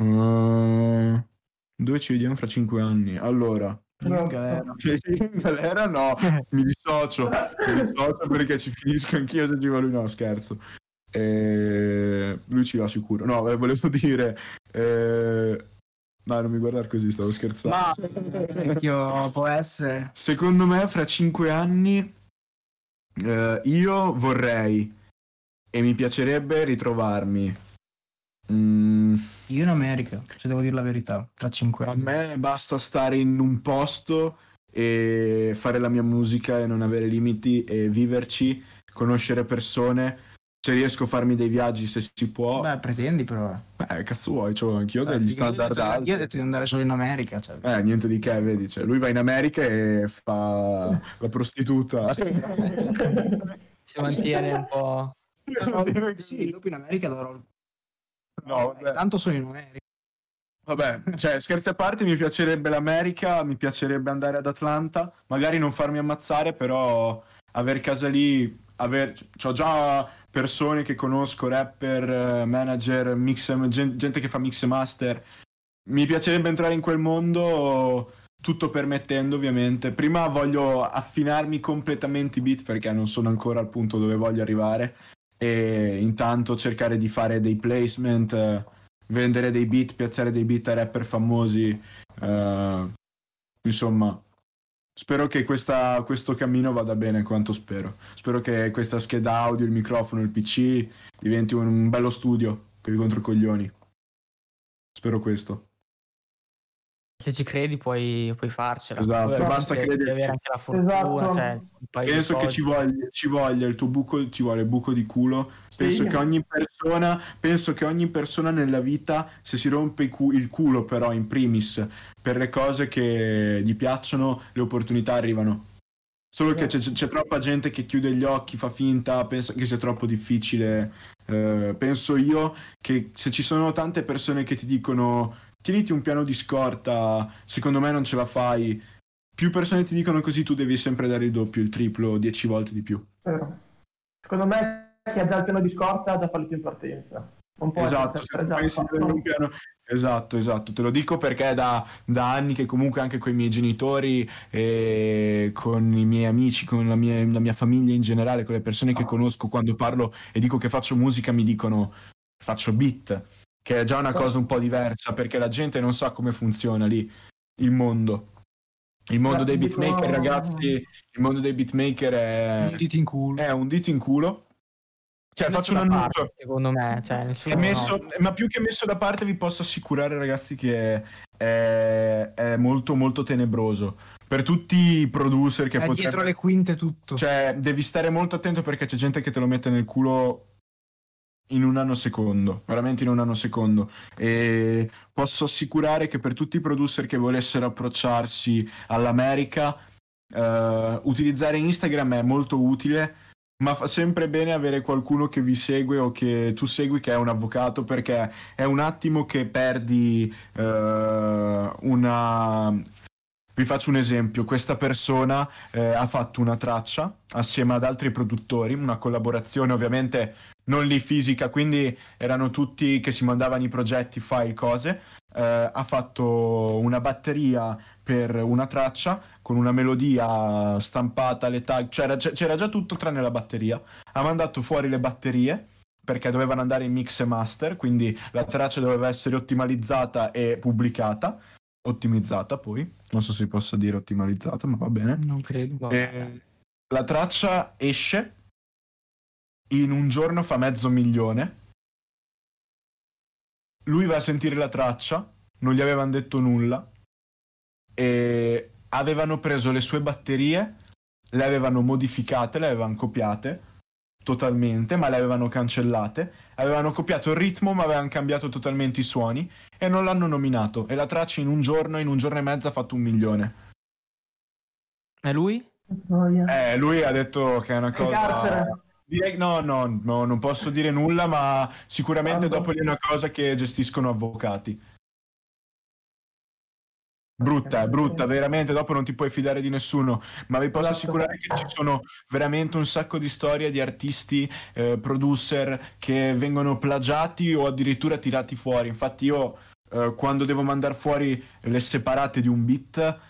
[SPEAKER 5] Mm, dove ci vediamo fra cinque anni? Allora,
[SPEAKER 6] Io in galera.
[SPEAKER 5] in galera no, mi dissocio, mi dissocio perché ci finisco anch'io se ci va lui, no scherzo. Eh, lui ci va sicuro. No, eh, volevo dire... eh, No, non mi guardare così, stavo scherzando.
[SPEAKER 6] Ma anch'io può essere.
[SPEAKER 5] Secondo me, fra cinque anni, eh, io vorrei e mi piacerebbe ritrovarmi. Mm,
[SPEAKER 6] Io in America, se devo dire la verità, tra cinque
[SPEAKER 5] a
[SPEAKER 6] anni.
[SPEAKER 5] me basta stare in un posto e fare la mia musica e non avere limiti e viverci, conoscere persone. Se riesco a farmi dei viaggi, se si può,
[SPEAKER 6] Beh, pretendi però.
[SPEAKER 5] eh, cazzo vuoi, c'ho anch'io
[SPEAKER 6] Cioè,
[SPEAKER 5] degli standard
[SPEAKER 6] io-
[SPEAKER 5] alti.
[SPEAKER 6] Io ho detto di andare solo in America. Cioè.
[SPEAKER 5] Eh, niente di che, vedi, cioè, lui va in America e fa la prostituta.
[SPEAKER 2] Si mantiene un po'...
[SPEAKER 6] Sì, dopo in America dovrò.
[SPEAKER 5] No, vabbè.
[SPEAKER 6] Tanto sono in America.
[SPEAKER 5] Vabbè, cioè, scherzi a parte, mi piacerebbe l'America, mi piacerebbe andare ad Atlanta, magari non farmi ammazzare, però aver casa lì, aver... c'ho già persone che conosco, rapper, manager, mix, gen- gente che fa mix e master. Mi piacerebbe entrare in quel mondo, tutto permettendo ovviamente. Prima voglio affinarmi completamente i beat perché non sono ancora al punto dove voglio arrivare e intanto cercare di fare dei placement, eh, vendere dei beat, piazzare dei beat a rapper famosi, eh, insomma, Spero che questa- questo cammino vada bene quanto spero. Spero che questa scheda audio, il microfono, il PC diventi un, un bello studio per i controcoglioni. Spero questo.
[SPEAKER 2] Se ci credi puoi, puoi farcela.
[SPEAKER 5] Esatto,
[SPEAKER 2] Poi
[SPEAKER 5] basta credere.
[SPEAKER 2] Devi avere anche la fortuna,
[SPEAKER 4] Esatto.
[SPEAKER 2] cioè,
[SPEAKER 5] Penso che ci voglia, ci voglia il tuo buco, ci vuole il buco di culo. Penso
[SPEAKER 4] Sì.
[SPEAKER 5] che ogni persona, penso che ogni persona nella vita, se si rompe il culo, però, in primis, per le cose che gli piacciono, le opportunità arrivano. Solo che c'è, c'è troppa gente che chiude gli occhi, fa finta, pensa che sia troppo difficile. Eh, penso io che se ci sono tante persone che ti dicono tieniti un piano di scorta, secondo me non ce la fai. Più persone ti dicono così, tu devi sempre dare il doppio, il triplo, dieci volte di più.
[SPEAKER 4] Vero. Secondo me chi ha già il piano di scorta ha già fallito in partenza. Non può
[SPEAKER 5] Esatto, piano- esatto, esatto, te lo dico perché è da, da anni che comunque anche con i miei genitori e con i miei amici, con la mia, la mia famiglia in generale, con le persone che conosco, quando parlo e dico che faccio musica mi dicono faccio beat, che è già una cosa un po' diversa perché la gente non sa come funziona lì il mondo. Il mondo
[SPEAKER 4] Beh,
[SPEAKER 5] dei
[SPEAKER 4] dico-
[SPEAKER 5] beatmaker, ragazzi, il mondo dei beatmaker è,
[SPEAKER 6] Un dito in culo.
[SPEAKER 5] è un dito in culo. Cioè, faccio un annuncio.
[SPEAKER 2] parte, secondo me, cioè, nessuno
[SPEAKER 5] È messo-
[SPEAKER 2] no.
[SPEAKER 5] Ma più che messo da parte vi posso assicurare ragazzi che è, è molto molto tenebroso. Per tutti i producer che
[SPEAKER 6] È
[SPEAKER 5] potrebbero...
[SPEAKER 6] dietro le quinte tutto.
[SPEAKER 5] Cioè, devi stare molto attento perché c'è gente che te lo mette nel culo in un nanosecondo, veramente in un nanosecondo. E posso assicurare che per tutti i producer che volessero approcciarsi all'America, eh, utilizzare Instagram è molto utile, ma fa sempre bene avere qualcuno che vi segue o che tu segui che è un avvocato perché è un attimo che perdi eh, una... Vi faccio un esempio, questa persona eh, ha fatto una traccia assieme ad altri produttori, una collaborazione ovviamente non lì fisica, quindi erano tutti che si mandavano i progetti, file, cose. Eh, ha fatto una batteria per una traccia con una melodia stampata, le tag, c'era, c'era già tutto tranne la batteria. Ha mandato fuori le batterie perché dovevano andare in mix e master, quindi la traccia doveva essere ottimalizzata e pubblicata. Ottimizzata poi, non so se si possa dire ottimizzata, ma va bene.
[SPEAKER 6] Non credo.
[SPEAKER 2] Vabbè.
[SPEAKER 5] Eh, la traccia esce, in un giorno fa mezzo milione. Lui va a sentire la traccia, non gli avevano detto nulla. E avevano preso le sue batterie, le avevano modificate, le avevano copiate totalmente, ma le avevano cancellate. Avevano copiato il ritmo, ma avevano cambiato totalmente i suoni e non l'hanno nominato. E la traccia in un giorno, in un giorno e mezzo ha fatto un milione.
[SPEAKER 2] E lui?
[SPEAKER 5] Eh, lui ha detto che è una cosa. Direi no, no, no, non posso dire nulla, ma sicuramente
[SPEAKER 4] Quando?
[SPEAKER 5] dopo è una cosa che gestiscono avvocati. Brutta, brutta, veramente. Dopo non ti puoi fidare di nessuno. Ma vi posso
[SPEAKER 4] Esatto.
[SPEAKER 5] assicurare che ci sono veramente un sacco di storie di artisti, eh, producer che vengono plagiati o addirittura tirati fuori. Infatti, io eh, quando devo mandare fuori le separate di un beat,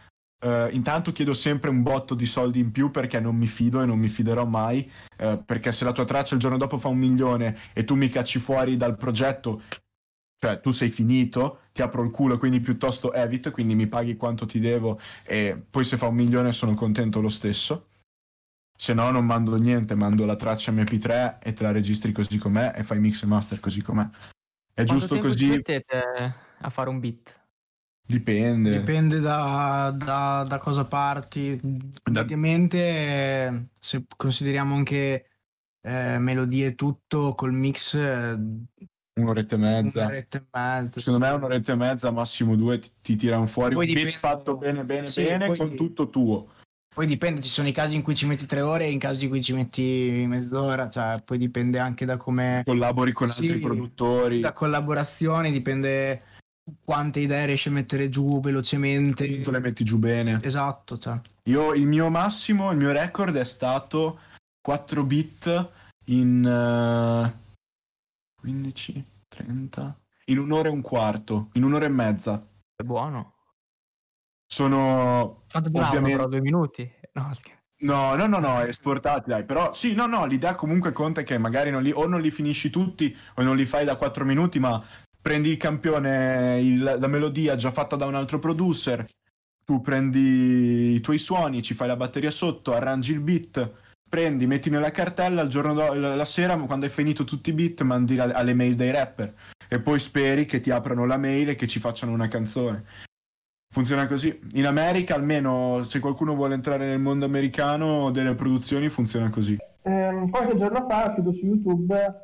[SPEAKER 5] eh, intanto chiedo sempre un botto di soldi in più perché non mi fido e non mi fiderò mai. eh, perché se la tua traccia il giorno dopo fa un milione e tu mi cacci fuori dal progetto, cioè tu sei finito, ti apro il culo, quindi piuttosto evito, quindi mi paghi quanto ti devo e poi se fa un milione sono contento lo stesso. Se no non mando niente, mando la traccia MP3 e te la registri così com'è e fai mix e master così com'è. È
[SPEAKER 2] Quanto
[SPEAKER 5] giusto così,
[SPEAKER 2] mettete a fare un beat?
[SPEAKER 5] Dipende.
[SPEAKER 6] Dipende da, da- da cosa parti. Ovviamente, eh, se consideriamo anche eh, melodie e tutto, col mix, eh,
[SPEAKER 5] Un'oretta e mezza.
[SPEAKER 6] un'oretta e mezza.
[SPEAKER 5] Secondo me un'oretta e mezza, massimo due, ti, ti tirano fuori
[SPEAKER 6] Poi
[SPEAKER 5] un
[SPEAKER 6] dipende-
[SPEAKER 5] fatto bene bene
[SPEAKER 6] Sì,
[SPEAKER 5] bene con tutto tuo.
[SPEAKER 6] Poi dipende, ci sono i casi in cui ci metti tre ore e in casi in cui ci metti mezz'ora, cioè poi dipende anche da come...
[SPEAKER 5] Collabori con
[SPEAKER 6] Sì,
[SPEAKER 5] altri produttori.
[SPEAKER 6] Da collaborazioni, dipende quante idee riesci a mettere giù velocemente.
[SPEAKER 5] Tu le metti giù bene.
[SPEAKER 6] Esatto, cioè.
[SPEAKER 5] Io il mio massimo, il mio record è stato 4 bit in eh, 15, 30, in un'ora e un quarto, in un'ora e mezza.
[SPEAKER 2] È buono.
[SPEAKER 5] Sono
[SPEAKER 2] Quanto duravano
[SPEAKER 5] Ovviamente-
[SPEAKER 2] però due minuti? No.
[SPEAKER 5] No, no, no, no, esportati, dai. Però sì, no, no, l'idea comunque conta è che magari non li, o non li finisci tutti o non li fai da 4 minuti, ma prendi il campione, il- la melodia già fatta da un altro producer,
[SPEAKER 7] tu prendi i tuoi suoni, ci fai la batteria sotto, arrangi il beat, prendi, metti nella cartella, il giorno do- la la sera, quando hai finito tutti i beat, mandi alle, alle mail dei rapper e poi speri che ti aprano la mail e che ci facciano una canzone. Funziona così. In America, almeno se qualcuno vuole entrare nel mondo americano delle produzioni, funziona così.
[SPEAKER 4] Ehm, qualche giorno fa uscito su YouTube,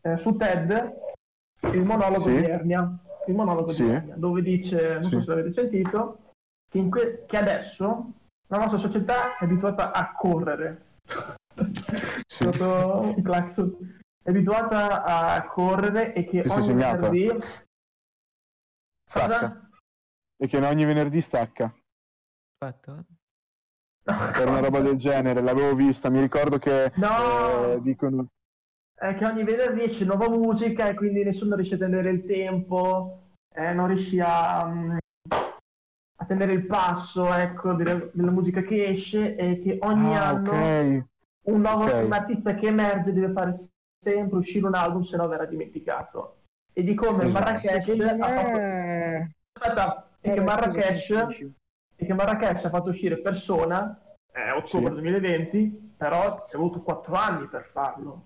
[SPEAKER 4] eh, su TED, il monologo
[SPEAKER 5] Sì.
[SPEAKER 4] di Ernia, il monologo
[SPEAKER 5] Sì.
[SPEAKER 4] di Ernia, dove dice, non
[SPEAKER 5] Sì.
[SPEAKER 4] so se l'avete sentito, che, in que- che adesso la nostra società è abituata a correre.
[SPEAKER 5] Sì.
[SPEAKER 4] Sotto il clacson. È abituata a correre e che
[SPEAKER 5] Ti
[SPEAKER 4] ogni venerdì...
[SPEAKER 5] Stacca.
[SPEAKER 4] Cosa?
[SPEAKER 5] E che ogni venerdì stacca.
[SPEAKER 2] Aspetta.
[SPEAKER 5] Era una roba del genere, l'avevo vista. Mi ricordo che
[SPEAKER 4] No!
[SPEAKER 5] eh, dicono.
[SPEAKER 4] È che ogni venerdì esce nuova musica e quindi nessuno riesce a tenere il tempo, eh, non riesci a, mm, a tenere il passo ecco, della, della musica che esce e che ogni
[SPEAKER 5] Ah,
[SPEAKER 4] anno
[SPEAKER 5] ok.
[SPEAKER 4] un nuovo
[SPEAKER 5] ok.
[SPEAKER 4] un artista che emerge deve fare sempre uscire un album se no verrà dimenticato. E di come
[SPEAKER 5] Esatto.
[SPEAKER 4] Marrakesh
[SPEAKER 6] Secondo
[SPEAKER 4] ha fatto...
[SPEAKER 6] me...
[SPEAKER 4] Aspetta, e che Marrakesh e che Marrakesh ha fatto uscire Persona eh, ottobre
[SPEAKER 5] Sì.
[SPEAKER 4] 2020, però ci ha avuto 4 anni per farlo.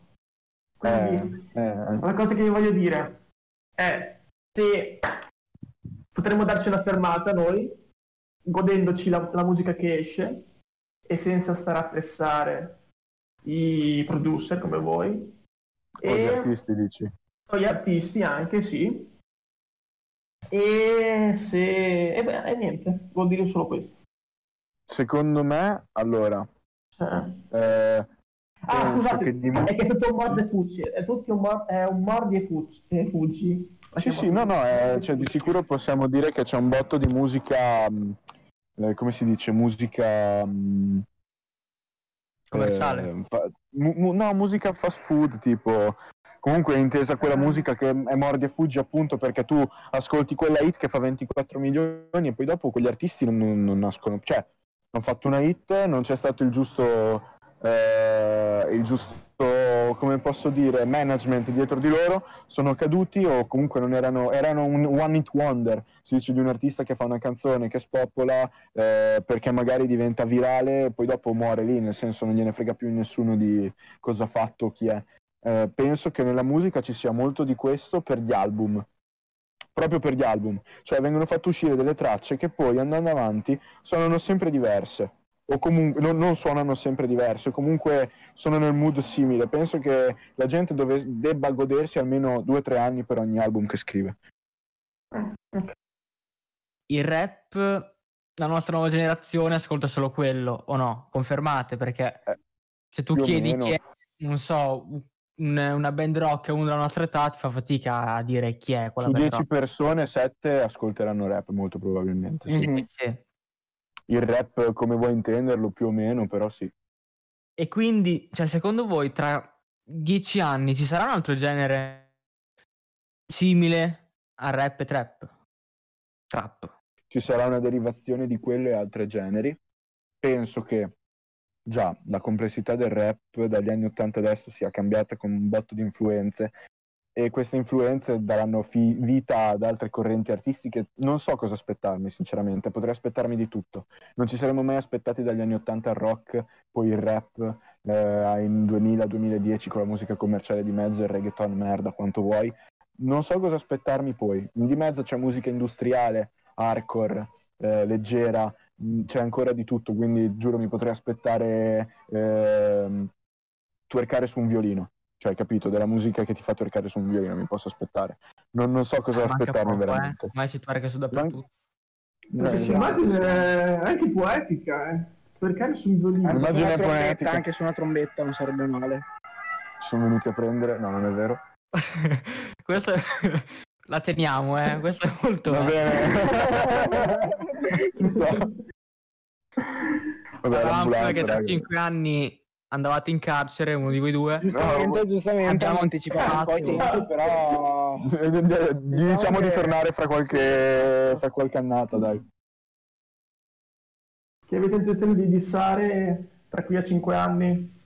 [SPEAKER 4] Quindi
[SPEAKER 5] Eh, eh,
[SPEAKER 4] la cosa che vi voglio dire è se potremmo darci una fermata noi, godendoci la, la musica che esce e senza stare a pressare i producer come voi
[SPEAKER 5] o gli
[SPEAKER 4] e
[SPEAKER 5] artisti dici.
[SPEAKER 4] o gli artisti anche, sì. E se... E beh, e niente, vuol dire solo questo.
[SPEAKER 5] Secondo me, allora,
[SPEAKER 4] Cioè,
[SPEAKER 5] eh,
[SPEAKER 4] Ah, scusate,
[SPEAKER 5] che di-
[SPEAKER 4] è che è tutto un mordi e fuggi, è tutto un, mor- è un mordi e fuggi. E fuggi.
[SPEAKER 5] Sì, sì, no, no, eh, cioè, di sicuro possiamo dire che c'è un botto di musica, mh, eh, come si dice, musica... mh,
[SPEAKER 2] Commerciale.
[SPEAKER 5] eh, fa- mu- mu- no, musica fast food, tipo... Comunque è intesa quella musica che è mordi e fuggi appunto perché tu ascolti quella hit che fa 24 milioni e poi dopo quegli artisti non, non- non nascono, cioè hanno fatto una hit, non c'è stato il giusto, eh, il giusto, come posso dire, management dietro di loro, sono caduti o comunque non erano, erano un one hit wonder, si dice di un artista che fa una canzone che spopola eh, perché magari diventa virale e poi dopo muore lì, nel senso non gliene frega più nessuno di cosa ha fatto o chi è. Eh, penso che nella musica ci sia molto di questo per gli album, proprio per gli album, cioè vengono fatte uscire delle tracce che poi andando avanti suonano sempre diverse o comunque non, non suonano sempre diverse, comunque sono nel mood simile. Penso che la gente dove- debba godersi almeno due o tre anni per ogni album che scrive.
[SPEAKER 2] Il rap, la nostra nuova generazione ascolta solo quello, o no? Confermate, perché
[SPEAKER 5] Eh,
[SPEAKER 2] se tu chiedi chi è, non so, un- una band rock a uno della nostra età, ti fa fatica a dire chi è quella
[SPEAKER 5] Su
[SPEAKER 2] band
[SPEAKER 5] 10 persone, 7 ascolteranno rap molto probabilmente. sì.
[SPEAKER 6] Mhm.
[SPEAKER 2] Sì.
[SPEAKER 5] Il rap come vuoi intenderlo più o meno, però sì.
[SPEAKER 2] E quindi, cioè, secondo voi tra dieci anni ci sarà un altro genere simile a rap e trap? Trap.
[SPEAKER 5] ci sarà una derivazione di quello e altri generi. Penso che già la complessità del rap dagli anni 80 adesso sia cambiata con un botto di influenze e queste influenze daranno fi- vita ad altre correnti artistiche. Non so cosa aspettarmi, sinceramente, potrei aspettarmi di tutto. Non ci saremmo mai aspettati dagli anni 80 il rock, poi il rap eh, in 2000-2010 con la musica commerciale di mezzo, il reggaeton merda quanto vuoi. Non so cosa aspettarmi poi. Di mezzo c'è musica industriale, hardcore, eh, leggera, mh, c'è ancora di tutto, quindi giuro mi potrei aspettare ehm, twerkare su un violino. Cioè, capito, della musica che ti fa twerkare su un violino, mi posso aspettare. Non, non so cosa
[SPEAKER 2] Eh,
[SPEAKER 5] aspettarmi
[SPEAKER 2] poco,
[SPEAKER 5] veramente.
[SPEAKER 2] Eh? Mai si twerca su dappertutto.
[SPEAKER 5] Eh,
[SPEAKER 4] Sì, sì, immagine è anche poetica, eh. Perché su un violino.
[SPEAKER 5] Immagine
[SPEAKER 6] una trombetta,
[SPEAKER 5] poetica.
[SPEAKER 6] anche su una trombetta non sarebbe male.
[SPEAKER 5] Ci sono venuti a prendere, no, non è vero.
[SPEAKER 2] Questo la teniamo, eh. Questo è molto.
[SPEAKER 5] Va
[SPEAKER 2] eh.
[SPEAKER 5] bene. Ci sta. Vabbè,
[SPEAKER 2] Parlavamo prima che tra
[SPEAKER 5] raga.
[SPEAKER 2] 5 anni andavate in carcere, uno di voi due.
[SPEAKER 6] Giustamente, giustamente,
[SPEAKER 2] abbiamo
[SPEAKER 6] anticipato un po' i
[SPEAKER 2] anticipato.
[SPEAKER 6] tempi, però...
[SPEAKER 5] Gli diciamo
[SPEAKER 6] che-
[SPEAKER 5] di tornare fra qualche, fra qualche annata, dai.
[SPEAKER 4] Che avete intenzione di dissare tra qui a 5 anni?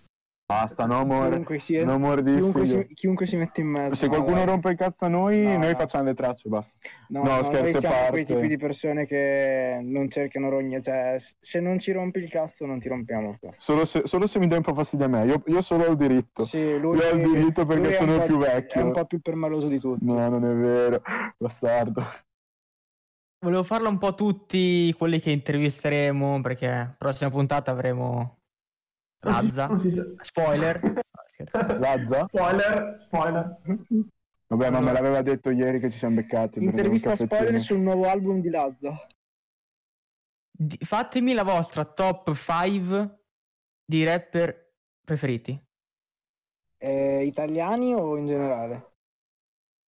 [SPEAKER 5] Basta, no more,
[SPEAKER 6] Chiunque si,
[SPEAKER 5] no more
[SPEAKER 6] chiunque, si, chiunque si mette in mezzo.
[SPEAKER 5] Se
[SPEAKER 6] no,
[SPEAKER 5] qualcuno
[SPEAKER 6] dai.
[SPEAKER 5] rompe il cazzo a noi,
[SPEAKER 6] No,
[SPEAKER 5] noi
[SPEAKER 6] no.
[SPEAKER 5] facciamo le tracce, basta.
[SPEAKER 6] No,
[SPEAKER 5] No,
[SPEAKER 6] no,
[SPEAKER 5] scherzi
[SPEAKER 6] noi
[SPEAKER 5] a
[SPEAKER 6] siamo quei
[SPEAKER 5] parte.
[SPEAKER 6] tipi di persone che non cercano rogne, cioè se non ci rompi il cazzo non ti rompiamo il cazzo.
[SPEAKER 5] Solo se, solo se mi dai un po' fastidio a me, io, io solo ho il diritto.
[SPEAKER 6] Sì, lui,
[SPEAKER 5] Io ho il diritto perché sono più vecchio.
[SPEAKER 6] È un po' più permaloso di tutti.
[SPEAKER 5] No, non è vero, bastardo.
[SPEAKER 2] Volevo farlo un po' tutti quelli che intervisteremo, perché prossima puntata avremo
[SPEAKER 4] Sa.
[SPEAKER 2] Spoiler.
[SPEAKER 5] Lazza?
[SPEAKER 4] Spoiler, spoiler.
[SPEAKER 5] Vabbè, ma me l'aveva detto ieri che ci siamo beccati.
[SPEAKER 6] Intervista spoiler sul nuovo album di Lazza.
[SPEAKER 2] Di- fatemi la vostra top 5 di rapper preferiti,
[SPEAKER 6] Eh, italiani o in generale?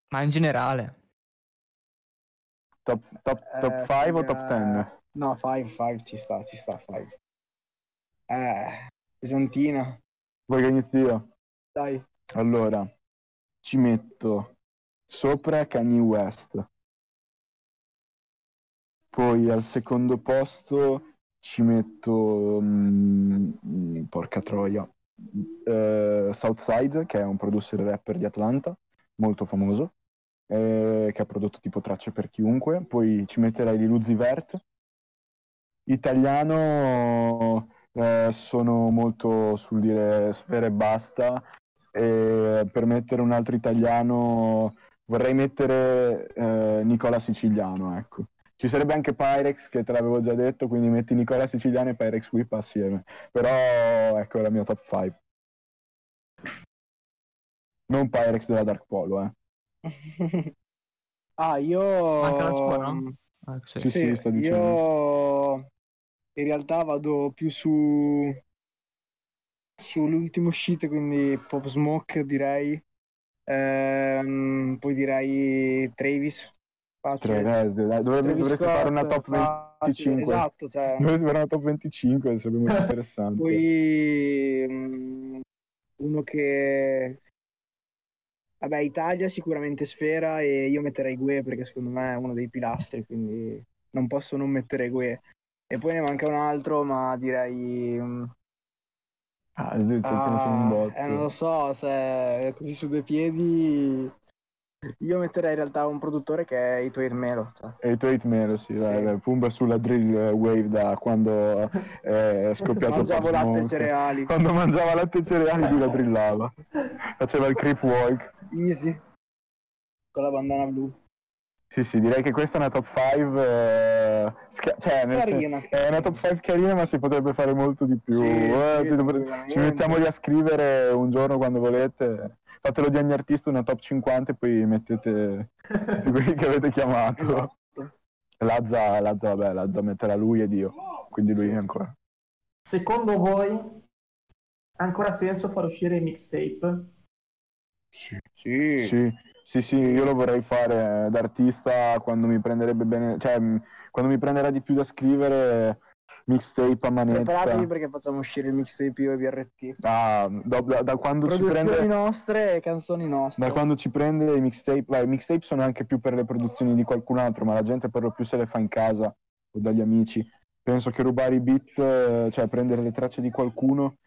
[SPEAKER 2] ma in generale.
[SPEAKER 5] Top, top,
[SPEAKER 6] Eh,
[SPEAKER 5] top 5 o top 10?
[SPEAKER 6] No, 5, 5 ci sta, ci sta, 5. Eh, pesantina.
[SPEAKER 5] Vuoi che io?
[SPEAKER 6] Dai.
[SPEAKER 5] Allora, ci metto sopra Kanye West. Poi al secondo posto ci metto, mm, mm, porca troia, eh, Southside, che è un producer rapper di Atlanta, molto famoso, eh, che ha prodotto tipo tracce per chiunque. Poi ci metterei Lil Uzi Vert. Italiano, eh, sono molto sul dire sfera e basta. E per mettere un altro italiano vorrei mettere eh, Nicola Siciliano, ecco. Ci sarebbe anche Pyrex che te l'avevo già detto, quindi metti Nicola Siciliano e Pyrex Whip assieme. Però ecco è la mia top 5. Non Pyrex della Dark Polo, eh.
[SPEAKER 6] ah, io...
[SPEAKER 2] Manca la tua, no? Ah, sì.
[SPEAKER 5] Sì, sì, sto dicendo.
[SPEAKER 6] Io in realtà vado più su sull'ultimo uscite, quindi Pop Smoke direi. Ehm, poi direi Travis. Facile.
[SPEAKER 5] Dai, dovrebbe-
[SPEAKER 6] Travis
[SPEAKER 5] dovreste
[SPEAKER 6] Scott,
[SPEAKER 5] fare una top
[SPEAKER 6] facile,
[SPEAKER 5] 25.
[SPEAKER 6] Esatto, cioè.
[SPEAKER 5] Dovreste fare una top 25, sarebbe molto interessante.
[SPEAKER 6] Poi mm, uno che vabbè, Italia sicuramente Sfera e io metterei Gue perché secondo me è uno dei pilastri, quindi non posso non mettere Gue. E poi ne manca un altro, ma direi mm,
[SPEAKER 5] Ah, ce ne sono un
[SPEAKER 6] ah,
[SPEAKER 5] botto.
[SPEAKER 6] eh, non lo so, se così su due piedi io metterei in realtà un produttore che è Ito Irmelo, cioè.
[SPEAKER 5] E i tuoi melo, sì,
[SPEAKER 6] Sì.
[SPEAKER 5] dai, Pumba sulla drill wave da quando è scoppiato
[SPEAKER 6] Mangiavo
[SPEAKER 5] Pop
[SPEAKER 6] latte e cereali.
[SPEAKER 5] Quando mangiava latte e cereali lui la drillava. Faceva il creep walk.
[SPEAKER 6] Easy. Con la bandana blu.
[SPEAKER 5] Sì, sì, direi che questa è una top 5. cioè, nel sen-
[SPEAKER 6] Carina.
[SPEAKER 5] è una top 5 carina, ma si potrebbe fare molto di più.
[SPEAKER 6] Sì,
[SPEAKER 5] Eh,
[SPEAKER 6] sì,
[SPEAKER 5] ci, dovre- ci mettiamo lì a scrivere un giorno quando volete. Fatelo di ogni artista una top 50 e poi mettete tutti quelli che avete chiamato.
[SPEAKER 6] Esatto.
[SPEAKER 5] Lazza, Lazza, vabbè, Lazza metterà lui ed io. Quindi lui ancora.
[SPEAKER 4] Secondo voi ha ancora senso far uscire i mixtape?
[SPEAKER 6] Sì.
[SPEAKER 5] Sì, sì, sì, io lo vorrei fare da artista quando mi prenderebbe bene, cioè mh, quando mi prenderà di più da scrivere mixtape a manetta.
[SPEAKER 6] Preparatevi perché facciamo uscire il mixtape io e VRT.
[SPEAKER 5] Ah, da, da- da quando ci
[SPEAKER 6] Produzioni
[SPEAKER 5] prende,
[SPEAKER 6] nostre e canzoni nostre.
[SPEAKER 5] da quando ci prende i mixtape, i mixtape sono anche più per le produzioni di qualcun altro, ma la gente per lo più se le fa in casa o dagli amici. Penso che rubare i beat, eh, cioè prendere le tracce di qualcuno,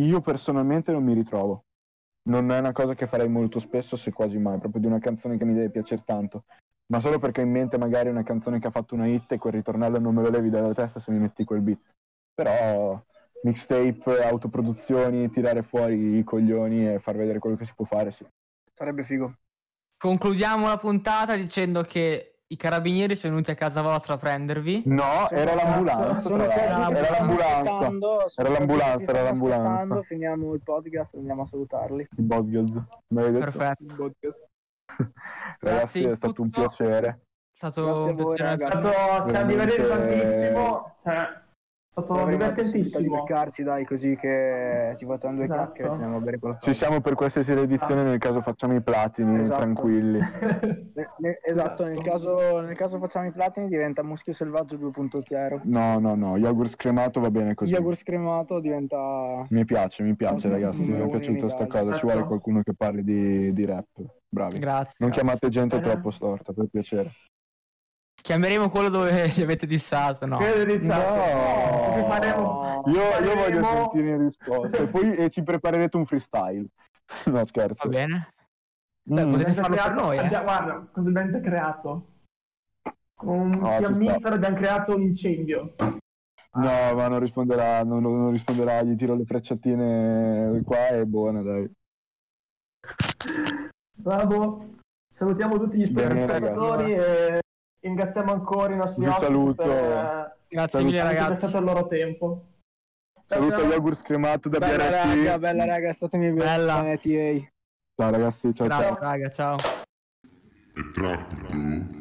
[SPEAKER 5] io personalmente non mi ritrovo. Non è una cosa che farei molto spesso, se quasi mai, proprio di una canzone che mi deve piacere tanto. Ma solo perché ho in mente magari una canzone che ha fatto una hit e quel ritornello non me lo levi dalla testa se mi metti quel beat. Però mixtape, autoproduzioni, tirare fuori i coglioni e far vedere quello che si può fare, sì.
[SPEAKER 6] Sarebbe figo.
[SPEAKER 2] Concludiamo la puntata dicendo che i carabinieri sono venuti a casa vostra a prendervi.
[SPEAKER 5] No,
[SPEAKER 6] Sono-
[SPEAKER 5] era l'ambulanza. Era l'ambulanza. Era l'ambulanza, era l'ambulanza.
[SPEAKER 6] Finiamo il podcast, andiamo a salutarli.
[SPEAKER 5] Il detto?
[SPEAKER 2] Perfetto.
[SPEAKER 6] Il podcast.
[SPEAKER 5] Ragazzi,
[SPEAKER 2] Grazie,
[SPEAKER 5] è stato un
[SPEAKER 2] tutto.
[SPEAKER 5] piacere.
[SPEAKER 2] È stato
[SPEAKER 6] Grazie a
[SPEAKER 2] un
[SPEAKER 6] voi,
[SPEAKER 2] piacere.
[SPEAKER 4] È
[SPEAKER 6] ragazzi.
[SPEAKER 4] stato, ci ha divertito tantissimo. Cioè, è stato divertentissimo.
[SPEAKER 6] beccarci, dai, così che ci facciamo due
[SPEAKER 4] Esatto.
[SPEAKER 6] chiacchiere ci andiamo a bere qualcosa.
[SPEAKER 5] Ci siamo per qualsiasi edizione, nel caso facciamo i platini,
[SPEAKER 6] Esatto.
[SPEAKER 5] tranquilli.
[SPEAKER 6] Ne- ne- esatto, nel caso, nel caso facciamo i platini diventa Muschio Selvaggio 2.0.
[SPEAKER 5] No, no, no, yogurt scremato va bene così.
[SPEAKER 6] Yogurt scremato diventa...
[SPEAKER 5] Mi piace, mi piace
[SPEAKER 6] Nostro
[SPEAKER 5] ragazzi, mi è piaciuta sta
[SPEAKER 6] Italia.
[SPEAKER 5] cosa, ci vuole qualcuno che parli di, di rap. Bravi.
[SPEAKER 2] Grazie.
[SPEAKER 5] Non chiamate gente troppo storta, per piacere.
[SPEAKER 2] Chiameremo quello dove li avete dissato, no?
[SPEAKER 4] Diciamo,
[SPEAKER 5] No.
[SPEAKER 4] faremo
[SPEAKER 5] Io, io voglio sentire in risposta. E poi e ci preparerete un freestyle. No, scherzo.
[SPEAKER 2] Va bene. Beh,
[SPEAKER 5] Mm.
[SPEAKER 2] potete farlo per
[SPEAKER 4] creato-
[SPEAKER 2] noi, eh.
[SPEAKER 4] Guarda, cosa abbiamo già creato? Con un
[SPEAKER 5] sta.
[SPEAKER 4] fiammifero abbiamo creato un incendio.
[SPEAKER 5] No, ma non risponderà, non, non risponderà, gli tiro le frecciatine qua e buona, dai.
[SPEAKER 4] Bravo. Salutiamo tutti gli spettatori e ringraziamo ancora i nostri
[SPEAKER 5] Vi
[SPEAKER 4] ospiti
[SPEAKER 5] saluto.
[SPEAKER 4] per,
[SPEAKER 2] Grazie
[SPEAKER 5] Saluto.
[SPEAKER 2] mille
[SPEAKER 4] per
[SPEAKER 2] ragazzi.
[SPEAKER 4] stato il loro tempo.
[SPEAKER 5] Saluto
[SPEAKER 4] Ciao,
[SPEAKER 5] gli auguri scremato da
[SPEAKER 6] Bella raga,
[SPEAKER 5] BRT.
[SPEAKER 6] bella raga, statemi
[SPEAKER 2] Bella.
[SPEAKER 6] bene, TA.
[SPEAKER 5] Ciao ragazzi, ciao ciao.
[SPEAKER 2] Grazie raga, ciao.
[SPEAKER 8] È troppo, tu.